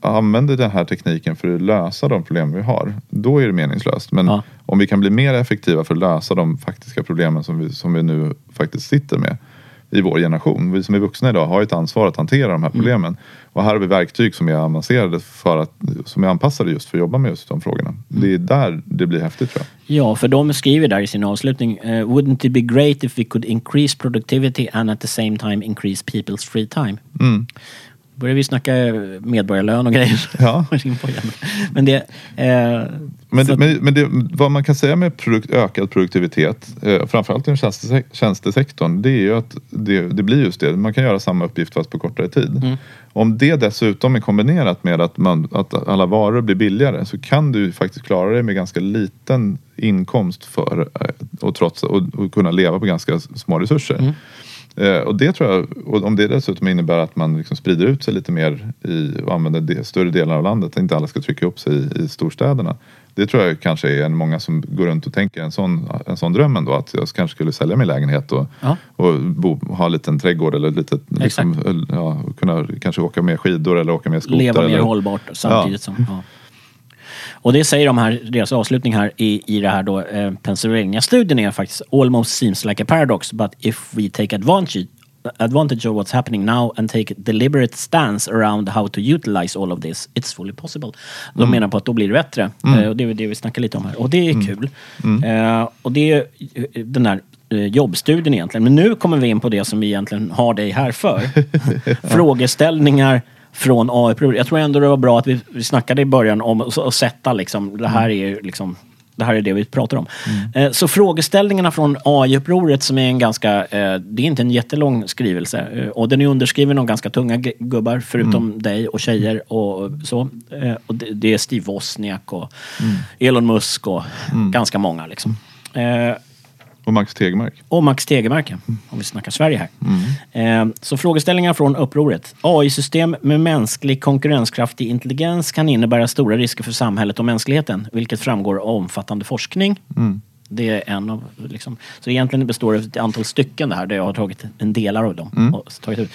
använder den här tekniken för att lösa de problem vi har, då är det meningslöst. Men Ja. om vi kan bli mer effektiva för att lösa de faktiska problemen som vi, som vi nu faktiskt sitter med i vår generation. Vi som är vuxna idag har ett ansvar att hantera de här problemen. Och här har vi verktyg som är avancerade för att, som är anpassade just för att jobba med just de frågorna. Det är där det blir häftigt tror jag. Ja, för de skriver där i sin avslutning, eh, wouldn't it be great if we could increase productivity and at the same time increase people's free time? Börjar vi snacka medborgarlön och grejer. Ja. Men det... Eh, Men, det, men, men det, vad man kan säga med produkt, ökad produktivitet, eh, framförallt inom tjänstesek- tjänstesektorn, det är ju att det, det blir just det. Man kan göra samma uppgift fast på kortare tid. Mm. Om det dessutom är kombinerat med att, man, att alla varor blir billigare så kan du faktiskt klara dig med ganska liten inkomst för eh, och, trots, och, och kunna leva på ganska små resurser. Mm. Eh, och det tror jag, och om det dessutom innebär att man liksom sprider ut sig lite mer i, och använder det, större delar av landet, att inte alla ska trycka upp sig i, i storstäderna. Det tror jag kanske är en många som går runt och tänker en sån, en sån dröm ändå, att jag kanske skulle sälja min lägenhet och, Ja. och bo, ha en liten trädgård eller lite, liksom, ja, kunna kanske åka mer skidor eller åka mer skoter. leva mer eller, hållbart samtidigt som... Ja. Och det säger de här, deras avslutning här i, i det här då, eh, Pennsylvania-studien är faktiskt almost seems like a paradox but if we take advantage advantage of what's happening now and take a deliberate stance around how to utilize all of this, it's fully possible. De Mm. menar på att då blir det bättre. Eh, och det är det vi snackar lite om här. Och det är kul. Mm. Eh, och det är eh, den här eh, jobbstudien egentligen. Men nu kommer vi in på det som vi egentligen har dig här för. Frågeställningar från AI-prover. Jag tror ändå det var bra att vi, vi snackade i början om att sätta liksom, det här är ju liksom det här är det vi pratar om. Eh, Så frågeställningarna från AI-upproret som är en ganska, eh, det är inte en jättelång skrivelse. Eh, Och den är underskriven av ganska tunga gubbar, förutom dig och tjejer och så. Och det, är Steve Wozniak och Elon Musk och ganska många liksom. Och Max Tegmark. och Max Tegemark, om vi snackar Sverige här. Eh, så frågeställningar från upproret. AI-system med mänsklig konkurrenskraftig intelligens kan innebära stora risker för samhället och mänskligheten, vilket framgår av omfattande forskning. Det är en av, liksom, så egentligen består det av ett antal stycken det här, där jag har tagit en delar av dem. Och, tagit ut.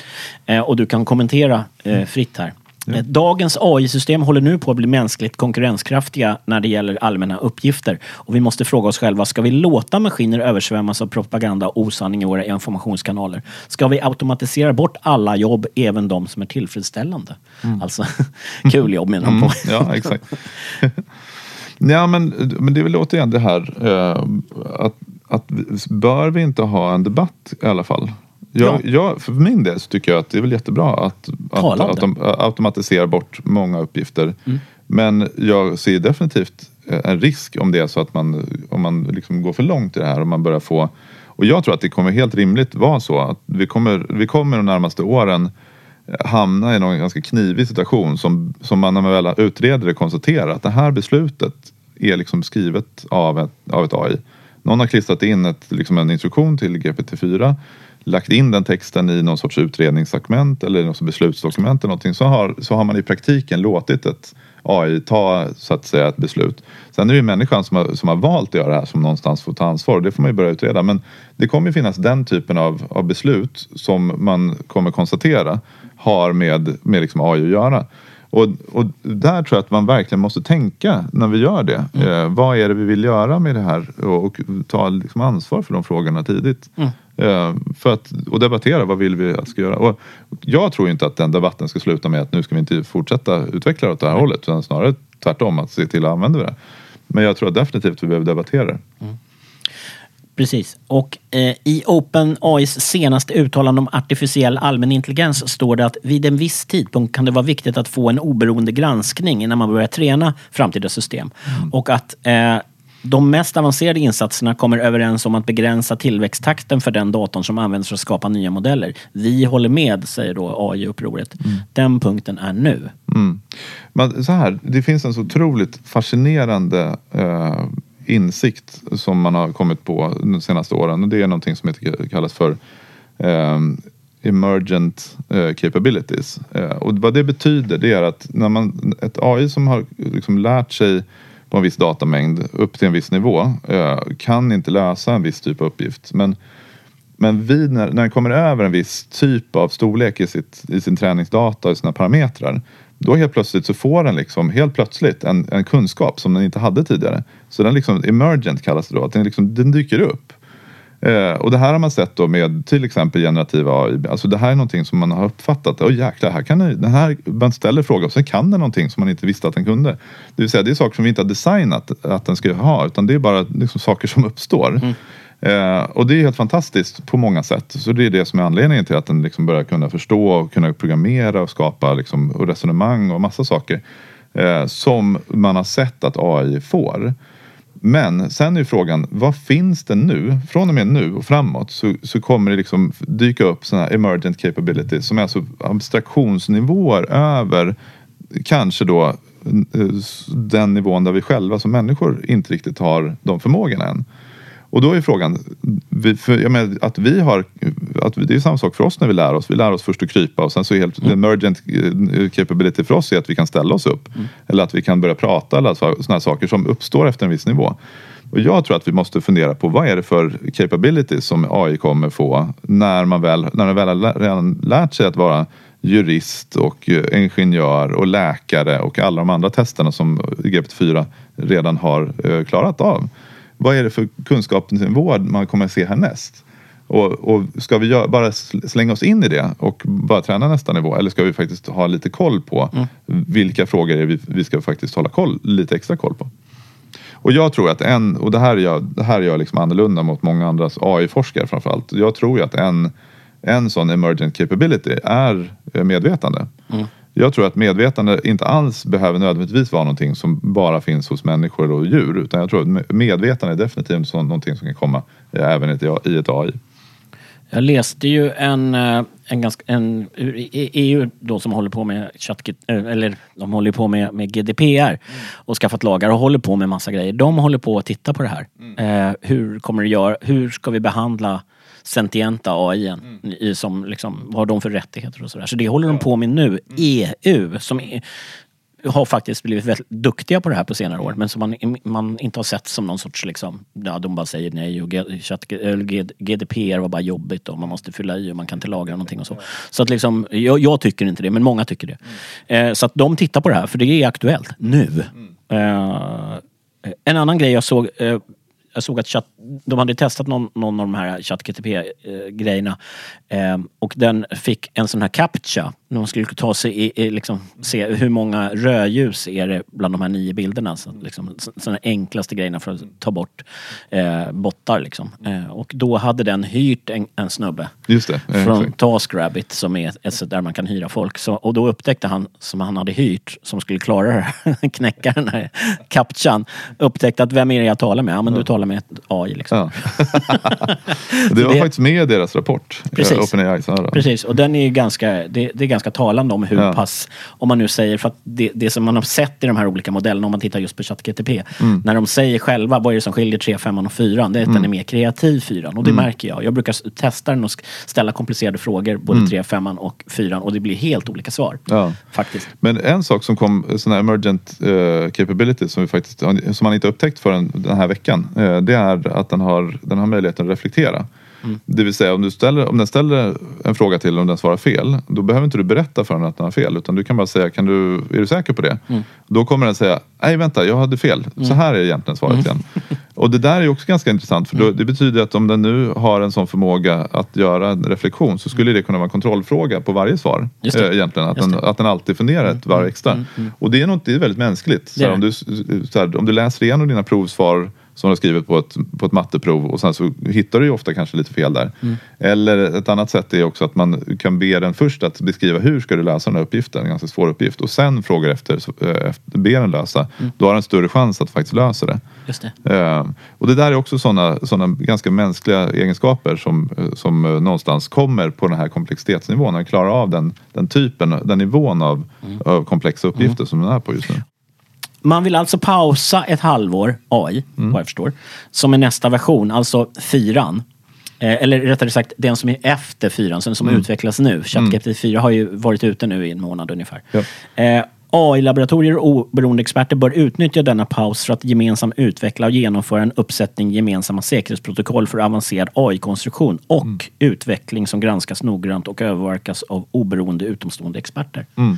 Eh, och du kan kommentera eh, fritt här. Eh, Dagens AI-system håller nu på att bli mänskligt konkurrenskraftiga när det gäller allmänna uppgifter. Och vi måste fråga oss själva, ska vi låta maskiner översvämmas av propaganda och osanning i våra informationskanaler? Ska vi automatisera bort alla jobb, även de som är tillfredsställande? Alltså, kul jobb menar de på. Ja, exakt. ja, men, men det är väl återigen det här eh, att, att bör vi inte ha en debatt i alla fall? Jag, jag, för min del så tycker jag att det är väl jättebra att, att, att de automatisera bort många uppgifter. Mm. Men jag ser definitivt en risk om det är så att man, om man liksom går för långt i det här och man börjar få och jag tror att det kommer helt rimligt vara så att vi kommer, vi kommer de närmaste åren hamna i någon ganska knivig situation som, som man när man väl utreder det konstaterar att det här beslutet är liksom skrivet av ett, av ett AI. Någon har klistrat in ett, liksom en instruktion till GPT-4 lagt in den texten i någon sorts utredningsdokument eller något beslutsdokument eller någonting så har, så har man i praktiken låtit ett AI ta så att säga ett beslut. Sen är det ju människan som har, som har valt att göra det här som någonstans får ta ansvar och det får man ju börja utreda. Men det kommer ju finnas den typen av, av beslut som man kommer konstatera har med, med liksom AI att göra. Och, och där tror jag att man verkligen måste tänka när vi gör det. Eh, vad är det vi vill göra med det här och, och ta liksom ansvar för de frågorna tidigt. Eh, för att, och debattera vad vill vi att ska göra. Och jag tror inte att den debatten ska sluta med att nu ska vi inte fortsätta utveckla det åt det här hållet. Utan snarare tvärtom, att se till att använda det. Men jag tror definitivt att vi behöver debattera det. Precis. Och eh, i OpenAIs senaste uttalande om artificiell allmän intelligens står det att vid en viss tidpunkt kan det vara viktigt att få en oberoende granskning innan man börjar träna framtida system. Och att eh, de mest avancerade insatserna kommer överens om att begränsa tillväxttakten för den datorn som används för att skapa nya modeller. Vi håller med, säger då AI-upproret. Den punkten är nu. Mm. Men så här, det finns en så otroligt fascinerande eh, insikt som man har kommit på de senaste åren. Och det är någonting som heter, kallas för eh, emergent eh, capabilities. Eh, och vad det betyder det är att när man, ett AI som har liksom lärt sig på en viss datamängd upp till en viss nivå eh, kan inte lösa en viss typ av uppgift. Men men vid, när, när den kommer över en viss typ av storlek i, sitt, i sin träningsdata och sina parametrar då helt plötsligt så får den liksom helt plötsligt en, en kunskap som den inte hade tidigare. Så den liksom emergent kallas det då, att den, liksom, den dyker upp. Eh, och det här har man sett då med till exempel generativa AI. Alltså det här är någonting som man har uppfattat. Åh jäklar, här kan den, den här, man ställer frågor och sen kan den någonting som man inte visste att den kunde. Det vill säga det är saker som vi inte har designat att den ska ha utan det är bara liksom saker som uppstår. Eh, och det är helt fantastiskt på många sätt. Så det är det som är anledningen till att den liksom börjar kunna förstå och kunna programmera och skapa liksom, och resonemang och massa saker. Eh, som man har sett att AI får. Men sen är frågan, vad finns det nu? Från och med nu och framåt så, så kommer det liksom dyka upp sådana här emergent capabilities som är alltså abstraktionsnivåer över kanske då eh, den nivån där vi själva som människor inte riktigt har de förmågorna än. Och då är frågan, för, jag menar, att vi har, att det är samma sak för oss när vi lär oss. Vi lär oss först att krypa och sen så är helt mm. emergent eh, capability för oss är att vi kan ställa oss upp. Mm. Eller att vi kan börja prata eller sådana saker som uppstår efter en viss nivå. Och jag tror att vi måste fundera på vad är det för capability som AI kommer få när man väl, när man väl har redan lärt sig att vara jurist och eh, ingenjör och läkare och alla de andra testerna som GPT-4 redan har eh, klarat av vad är det för kunskapsnivå man kommer att se härnäst? Och, och ska vi gör, bara slänga oss in i det och bara träna nästa nivå eller ska vi faktiskt ha lite koll på mm. vilka frågor vi, vi ska faktiskt hålla koll, lite extra koll på? Och jag tror att en, och det här är jag, det här är jag liksom annorlunda mot många andra AI-forskare framförallt. Jag tror ju att en, en sån emergent capability är medvetande. Mm. Jag tror att medvetande inte alls behöver nödvändigtvis vara någonting som bara finns hos människor och djur. Utan jag tror att medvetande är definitivt någonting som kan komma även i ett AI. Jag läste ju en, eh, en, ganska, en EU då som håller på med chatt, eh, eller de håller på med, med GDPR mm. och skaffat lagar och håller på med massa grejer. De håller på att titta på det här. Mm. Eh, hur kommer det göra? Hur ska vi behandla sentienta AI mm. i som liksom, vad har de för rättigheter och sådär. Så det håller de på med nu. Mm. EU som är, har faktiskt blivit väldigt duktiga på det här på senare år men som man, man inte har sett som någon sorts liksom, ja de bara säger nej och GDPR var bara jobbigt och man måste fylla i och man kan inte lagra någonting och så. Så att liksom, jag, jag tycker inte det men många tycker det. Mm. Eh, så att de tittar på det här för det är aktuellt nu. Mm. Eh, en annan grej jag såg eh, jag såg att chat, de hade testat någon, någon av de här ChatGTP-grejerna eh, ehm, och den fick en sån här captcha. När man skulle ta sig i, i, liksom, se hur många rödljus är det bland de här nio bilderna. Så, liksom, såna enklaste grejerna för att ta bort eh, bottar. Liksom. Eh, och då hade den hyrt en, en snubbe Just det, från TaskRabbit som är ett där man kan hyra folk. Så, och då upptäckte han, som han hade hyrt, som skulle klara det här, knäcka den här captchan, upptäckte att vem är det jag talar med? Ja men du talar med ett AI. Liksom. Ja. det var det, faktiskt med i deras rapport. Eh, Precis. Precis, och den är ganska, det, det, är ganska talande om hur ja. pass, om man nu säger, för att det, det som man har sett i de här olika modellerna, om man tittar just på ChatGTP, mm. när de säger själva vad är det som skiljer 3, 5 och 4, det är att mm. den är mer kreativ 4 och det mm. märker jag. Jag brukar testa den och ställa komplicerade frågor, både mm. 3, 5 och 4 och det blir helt olika svar. Ja. Faktiskt. Men en sak som kom, sån här emergent uh, capability som, vi faktiskt, som man inte upptäckt förrän den här veckan, uh, det är att den har, den har möjligheten att reflektera. Mm. Det vill säga om, du ställer, om den ställer en fråga till och den svarar fel. Då behöver inte du berätta för den att den har fel. Utan du kan bara säga, kan du, är du säker på det? Mm. Då kommer den säga, nej vänta jag hade fel. Mm. Så här är egentligen svaret mm. igen. Och det där är också ganska intressant. För då, mm. det betyder att om den nu har en sån förmåga att göra en reflektion så skulle det kunna vara en kontrollfråga på varje svar. Äh, egentligen. Att den, att den alltid funderar ett varv extra. Och det är, något, det är väldigt mänskligt. Så om, du, så om du läser igenom dina provsvar som du har skrivit på ett, på ett matteprov och sen så hittar du ju ofta kanske lite fel där. Mm. Eller ett annat sätt är också att man kan be den först att beskriva hur ska du lösa den här uppgiften, en ganska svår uppgift och sen frågar efter, eh, efter ber den lösa. Mm. Då har den större chans att faktiskt lösa det. Just det. Uh, och det där är också sådana såna ganska mänskliga egenskaper som, som någonstans kommer på den här komplexitetsnivån. När den klarar av den, den typen, den nivån av, mm. av komplexa uppgifter mm. som den är på just nu. Man vill alltså pausa ett halvår, AI, mm. vad jag förstår, som är nästa version, alltså fyran. Eh, eller rättare sagt den som är efter fyran, som, som mm. utvecklas nu. ChatGPT mm. 4 har ju varit ute nu i en månad ungefär. Ja. Eh, AI-laboratorier och oberoende experter bör utnyttja denna paus för att gemensamt utveckla och genomföra en uppsättning gemensamma säkerhetsprotokoll för avancerad AI-konstruktion och mm. utveckling som granskas noggrant och övervakas av oberoende utomstående experter. Mm.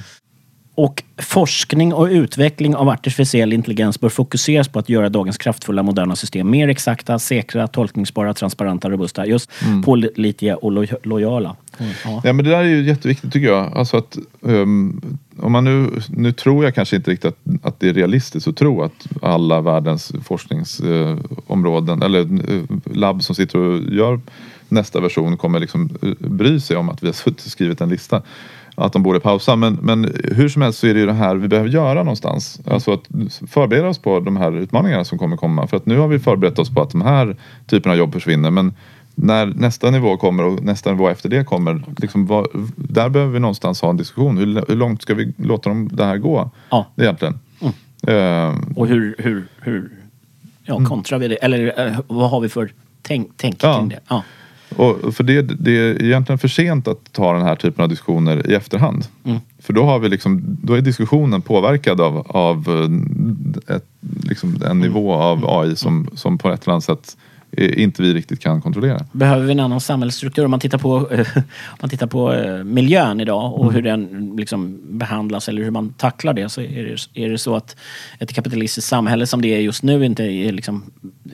Och forskning och utveckling av artificiell intelligens bör fokuseras på att göra dagens kraftfulla moderna system mer exakta, säkra, tolkningsbara, transparenta, robusta, just mm. pålitliga och lo lojala. Mm, ja. ja. men det där är ju jätteviktigt tycker jag. Alltså att, um, om man nu, nu tror jag kanske inte riktigt att, att det är realistiskt att tro att alla världens forskningsområden eller eh, labb som sitter och gör nästa version kommer liksom eh, bry sig om att vi har skrivit en lista. Att de borde pausa. Men, men hur som helst så är det ju det här vi behöver göra någonstans. Alltså att förbereda oss på de här utmaningarna som kommer komma. För att nu har vi förberett oss på att de här typerna av jobb försvinner. Men när nästa nivå kommer och nästa nivå efter det kommer. Liksom, vad, där behöver vi någonstans ha en diskussion. Hur, hur långt ska vi låta dem, det här gå Ja. egentligen? Eh, Och hur, hur, hur ja, kontrar vi det? Eller eh, vad har vi för tänk, tänk Ja. kring det? Ja. Och för det, det är egentligen för sent att ta den här typen av diskussioner i efterhand. För då, har vi liksom, då är diskussionen påverkad av, av eh, ett, liksom en nivå av AI som, som på ett eller annat sätt inte vi riktigt kan kontrollera. Behöver vi en annan samhällsstruktur? Om man tittar på, eh, om man tittar på eh, miljön idag och hur den liksom behandlas eller hur man tacklar det så är det, är det så att ett kapitalistiskt samhälle som det är just nu inte är liksom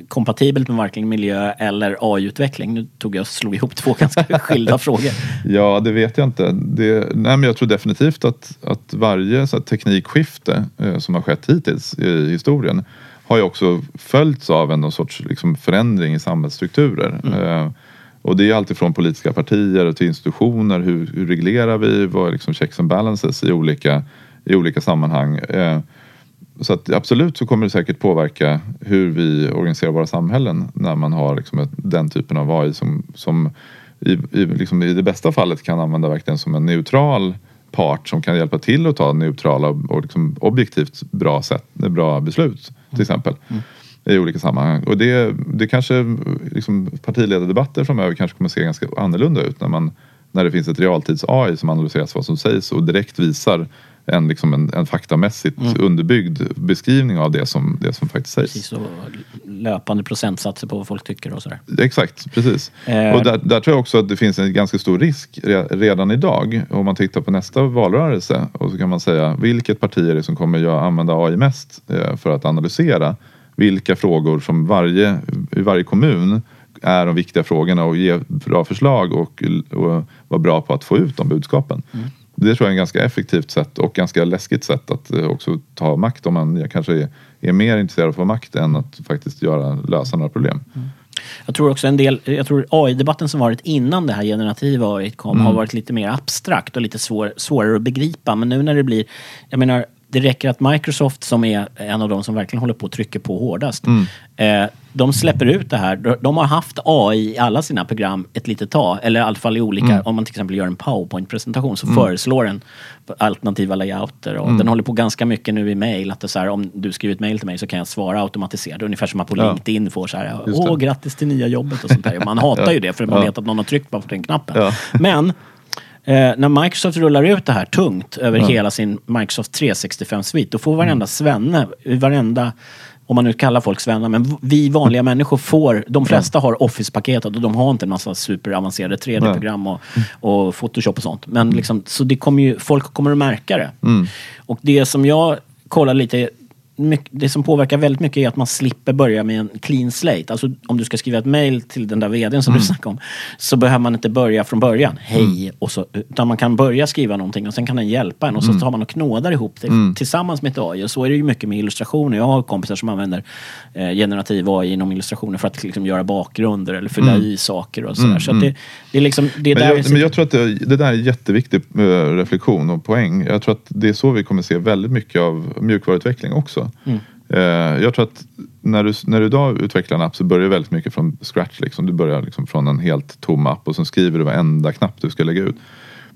kompatibelt med varken miljö eller AI-utveckling. Nu tog jag och slog ihop två ganska skilda frågor. Ja, det vet jag inte. Det, nej, men jag tror definitivt att, att varje så här, teknikskifte eh, som har skett hittills i historien har ju också följts av en någon sorts liksom, förändring i samhällsstrukturer. Eh, och det är alltifrån politiska partier till institutioner. Hur, hur reglerar vi? Vad är liksom checks and balances i olika, i olika sammanhang? Eh, så att absolut så kommer det säkert påverka hur vi organiserar våra samhällen när man har liksom ett, den typen av AI som, som i, i, liksom i det bästa fallet kan använda verkligen som en neutral part som kan hjälpa till att ta neutrala och, liksom objektivt bra, sätt, bra beslut till exempel. I olika sammanhang. Och det, det kanske liksom partiledardebatter framöver kanske kommer se ganska annorlunda ut när, man, när det finns ett realtids-AI som analyseras vad som sägs och direkt visar en, liksom en, en faktamässigt underbyggd beskrivning av det som, det som faktiskt sägs. Precis, och löpande procentsatser på vad folk tycker och sådär. Exakt, precis. Eh. Och där, där tror jag också att det finns en ganska stor risk re, redan idag. Om man tittar på nästa valrörelse och så kan man säga vilket parti är det som kommer göra, använda AI mest eh, för att analysera vilka frågor som varje, varje kommun är de viktiga frågorna och ge bra förslag och, och vara bra på att få ut de budskapen. Det tror jag är en ganska effektivt sätt och ganska läskigt sätt att eh, också ta makt om man kanske är, är mer intresserad av att få makt än att faktiskt göra, lösa några problem. Jag tror också en del, jag tror AI-debatten som varit innan det här generativa AI kom Mm. har varit lite mer abstrakt och lite svår, svårare att begripa. Men nu när det blir, jag menar, det räcker att Microsoft som är en av de som verkligen håller på och trycker på hårdast. Mm. Eh, de släpper ut det här. De- har haft AI i alla sina program ett litet tag. Eller i alla fall i olika, Mm. om man till exempel gör en powerpoint-presentation så föreslår den alternativa layouter. Och Mm. Den håller på ganska mycket nu i mail. Att det så här, om du skriver ett mail till mig så kan jag svara automatiserat. Ungefär som man på Ja. LinkedIn får så här, åh grattis till nya jobbet och sånt där. Man hatar Ja. ju det för man Ja. vet att någon har tryckt bara på den knappen. Men eh, när Microsoft rullar ut det här tungt över hela sin Microsoft 365-svit, då får varenda svenne, varenda om man nu kallar folk svennar, men vi vanliga människor får, de flesta har Office-paketet och de har inte en massa superavancerade 3D-program och, och Photoshop och sånt. Men liksom, så det kommer ju, folk kommer att märka det. Och det som jag kollar lite, mycket, det som påverkar väldigt mycket är att man slipper börja med en clean slate. Alltså om du ska skriva ett mail till den där vdn som du snackade om, så behöver man inte börja från början. Hej! Och så, utan man kan börja skriva någonting och sen kan den hjälpa en och så tar man och knådar ihop det tillsammans med ett AI. Och så är det ju mycket med illustrationer. Jag har kompisar som använder eh, generativ AI inom illustrationer för att liksom, göra bakgrunder eller fylla i saker och sådär. Så det, det är liksom, det är Men där jag, men jag tror att det, det där är en jätteviktig eh, reflektion och poäng. Jag tror att det är så vi kommer se väldigt mycket av mjukvaruutveckling också. Eh, jag tror att när du, när du idag utvecklar en app så börjar det väldigt mycket från scratch. Liksom. Du börjar liksom från en helt tom app och sen skriver du varenda knapp du ska lägga ut.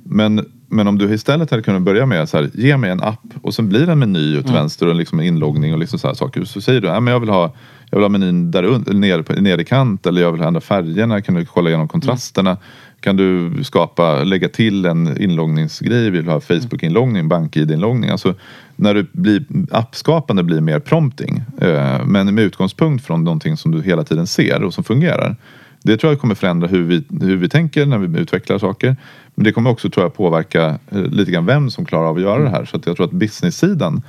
Men, men om du istället hade kunnat börja med så här, ge mig en app och sen blir det en meny åt vänster och liksom en inloggning och liksom så här saker. Så säger du, ja, men jag vill ha jag vill ha menyn där under, nere nere i kant eller jag vill ändra färgerna. Kan du kolla igenom kontrasterna? Kan du skapa, lägga till en inloggningsgrej? Vill du ha Facebook-inloggning, bank-id-inloggning? Alltså när du blir, appskapande blir mer prompting. Eh, men med utgångspunkt från någonting som du hela tiden ser och som fungerar. Det tror jag kommer förändra hur vi, hur vi tänker när vi utvecklar saker. Men det kommer också tror jag påverka eh, lite grann vem som klarar av att göra det här. Så att jag tror att business-sidan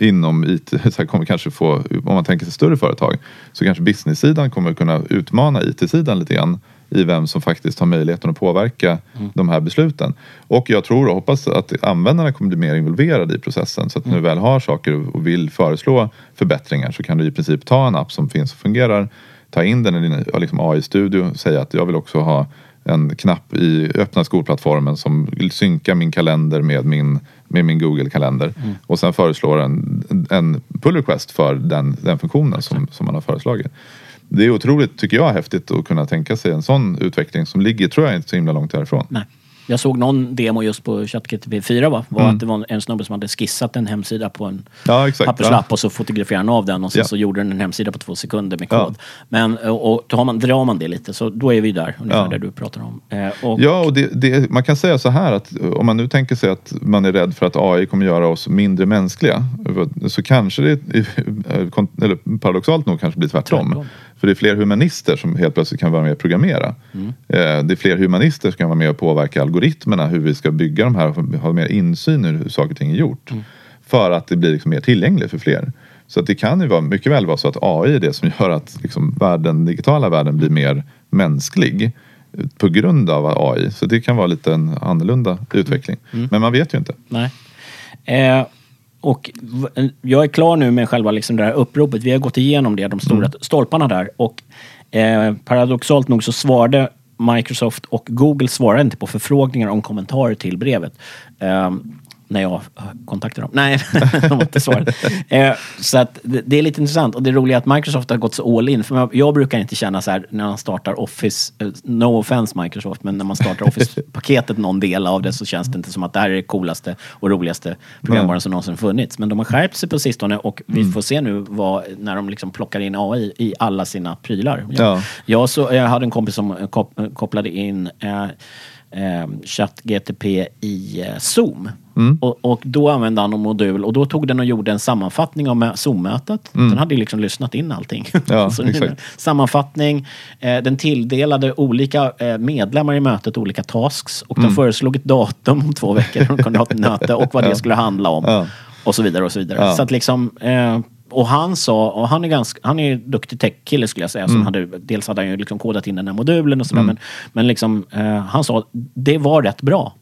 inom IT, så kommer kanske få, om man tänker sig större företag, så kanske business-sidan kommer kunna utmana IT-sidan lite grann i vem som faktiskt har möjligheten att påverka Mm. de här besluten. Och jag tror och hoppas att användarna kommer bli mer involverade i processen så att när Mm. du väl har saker och vill föreslå förbättringar så kan du i princip ta en app som finns och fungerar, ta in den i din liksom AI-studio och säga att jag vill också ha en knapp i öppna skolplattformen som synkar min kalender med min, med min Google-kalender. Mm. Och sen föreslår en, en pull request för den, den funktionen som, som man har föreslagit. Det är otroligt, tycker jag, häftigt att kunna tänka sig en sån utveckling som ligger, tror jag, inte så himla långt härifrån. Nej. Jag såg någon demo just på ChatGTP 4 va? var Mm. att det var en snubbe som hade skissat en hemsida på en Ja, exakt. papperslapp och så fotograferade han av den och sen Ja. så gjorde den en hemsida på två sekunder med Ja. kod. Men och, och tar man, drar man det lite så då är vi där, ungefär Ja. där du pratar om. Eh, och, Ja, och det, det, man kan säga så här att om man nu tänker sig att man är rädd för att AI kommer göra oss mindre mänskliga så kanske det, eller paradoxalt nog, kanske blir tvärtom. Tvärtom. För det är fler humanister som helt plötsligt kan vara med och programmera. Mm. Eh, Det är fler humanister som kan vara med och påverka algoritmerna, hur vi ska bygga de här och ha mer insyn i hur saker och ting är gjort. Mm. För att det blir liksom mer tillgängligt för fler. Så att det kan ju vara, mycket väl vara så att AI är det som gör att liksom världen, den digitala världen blir mer mänsklig eh, på grund av AI. Så det kan vara lite en annorlunda utveckling. Mm. Men man vet ju inte. Nej. Eh, och jag är klar nu med själva liksom det här uppropet. Vi har gått igenom det, de stora stolparna där. Och eh, paradoxalt nog så svarade Microsoft och Google svarade inte på förfrågningar om kommentarer till brevet. Eh, när jag kontaktade dem. Nej, de har inte svarat. Eh, så att det, det är lite intressant. Och det roliga är att Microsoft har gått så all in. För jag, brukar inte känna så här när man startar Office, eh, no offense Microsoft, men när man startar Office-paketet, någon del av det, så känns det inte som att det här är det coolaste och roligaste programvaran som någonsin funnits. Men de har skärpt sig på sistone och vi Mm. får se nu vad, när de liksom plockar in AI i alla sina prylar. Ja. Jag, jag, så, jag hade en kompis som kop, kopplade in eh, eh, ChatGTP i eh, Zoom. Mm. Och, och då använde han en modul och då tog den och gjorde en sammanfattning av mö- Zoom-mötet. Den hade liksom lyssnat in allting. Mm. Ja. Sammanfattning. Eh, den tilldelade olika eh, medlemmar i mötet olika tasks och Mm. de föreslog ett datum om två veckor de kunde ha ett möte och vad det skulle handla om. Ja. Och så vidare och så vidare. Så att liksom, eh, och han sa, och han är ganska, han är en duktig tech-kille skulle jag säga. Mm. Som hade, dels hade han ju liksom kodat in den här modulen och sådär. Men, men liksom, eh, han sa, det var rätt bra.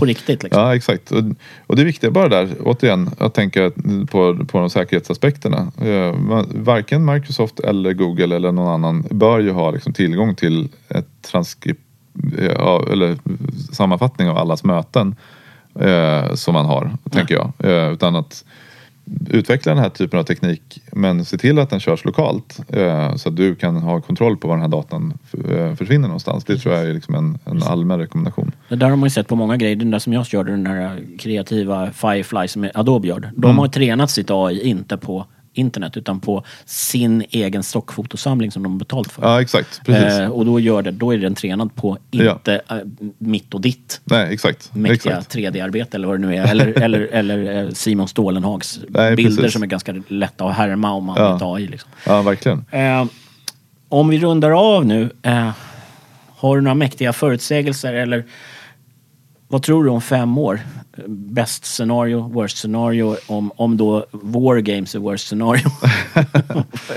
På riktigt liksom. Ja, exakt. Och, och det viktiga bara där, återigen, att tänka på, på de säkerhetsaspekterna. Eh, varken Microsoft eller Google eller någon annan bör ju ha liksom tillgång till ett transkript ja, eller sammanfattning av allas möten eh, som man har, tänker jag. Eh, utan att utveckla den här typen av teknik men se till att den körs lokalt eh, så att du kan ha kontroll på var den här datan eh, försvinner någonstans. Det tror jag är liksom en, en allmän rekommendation. Det där har man ju sett på många grejer. Den där som jag körde, den där kreativa Firefly som Adobe gör. De Mm. har tränat sitt AI inte på internet utan på sin egen stockfotosamling som de har betalt för. Ja, exakt. Precis. Eh, och då, gör det, då är den tränad på inte eh, mitt och ditt Nej, exakt. mäktiga exakt. 3D-arbete eller vad det nu är. Eller, eller, eller eh, Simon Stålenhags Nej, bilder precis. som är ganska lätta att härma om man Ja. har ett AI. Liksom. Ja, verkligen. Eh, om vi rundar av nu. Eh, har du några mäktiga förutsägelser eller vad tror du om fem år? Bäst scenario, worst scenario, om, om då war games är worst scenario.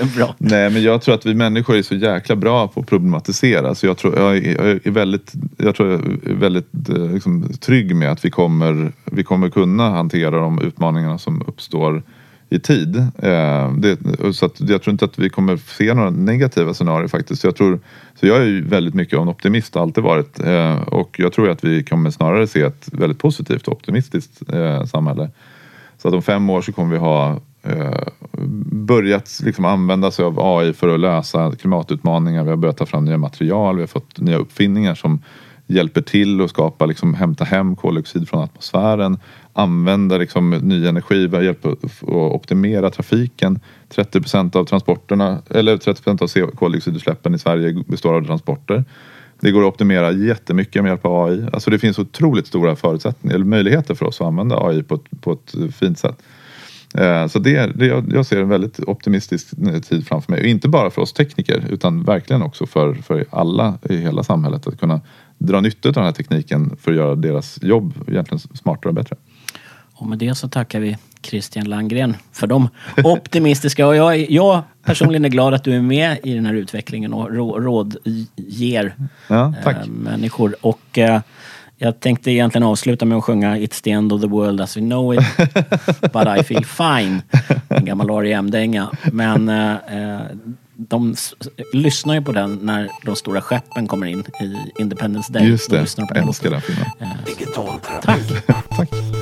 Bra. Nej, men jag tror att vi människor är så jäkla bra på att problematisera. Så jag tror jag är, jag är väldigt, jag tror jag är väldigt eh, liksom, trygg med att vi kommer, vi kommer kunna hantera de utmaningarna som uppstår i tid. Eh, det, så att jag tror inte att vi kommer se några negativa scenarier faktiskt. Så jag, tror, så jag är ju väldigt mycket av en optimist, har alltid varit. Eh, och jag tror att vi kommer snarare se ett väldigt positivt och optimistiskt eh, samhälle. Så att om fem år så kommer vi ha eh, börjat liksom använda sig av AI för att lösa klimatutmaningar. Vi har börjat ta fram nya material, vi har fått nya uppfinningar som hjälper till att skapa, liksom, hämta hem koldioxid från atmosfären. Använda liksom, ny energi, vi har att optimera trafiken. 30 procent av transporterna, eller 30 procent av koldioxidutsläppen i Sverige består av transporter. Det går att optimera jättemycket med hjälp av AI. Alltså det finns otroligt stora förutsättningar, eller möjligheter för oss att använda AI på ett, på ett fint sätt. Eh, så det, det, jag ser en väldigt optimistisk eh, tid framför mig. Och inte bara för oss tekniker utan verkligen också för, för alla i hela samhället att kunna dra nytta av den här tekniken för att göra deras jobb egentligen smartare och bättre. Och med det så tackar vi Christian Langgren för de optimistiska. Och jag, jag personligen är glad att du är med i den här utvecklingen och rå- råd ger Ja, eh, människor. Och eh, jag tänkte egentligen avsluta med att sjunga It's the end of the world as we know it, but I feel fine. En gammal R.E.M-dänga. Men eh, de lyssnar ju på den när de stora skeppen kommer in i Independence Day. Just det, lyssnar de på jag den. älskar den filmen. Tack!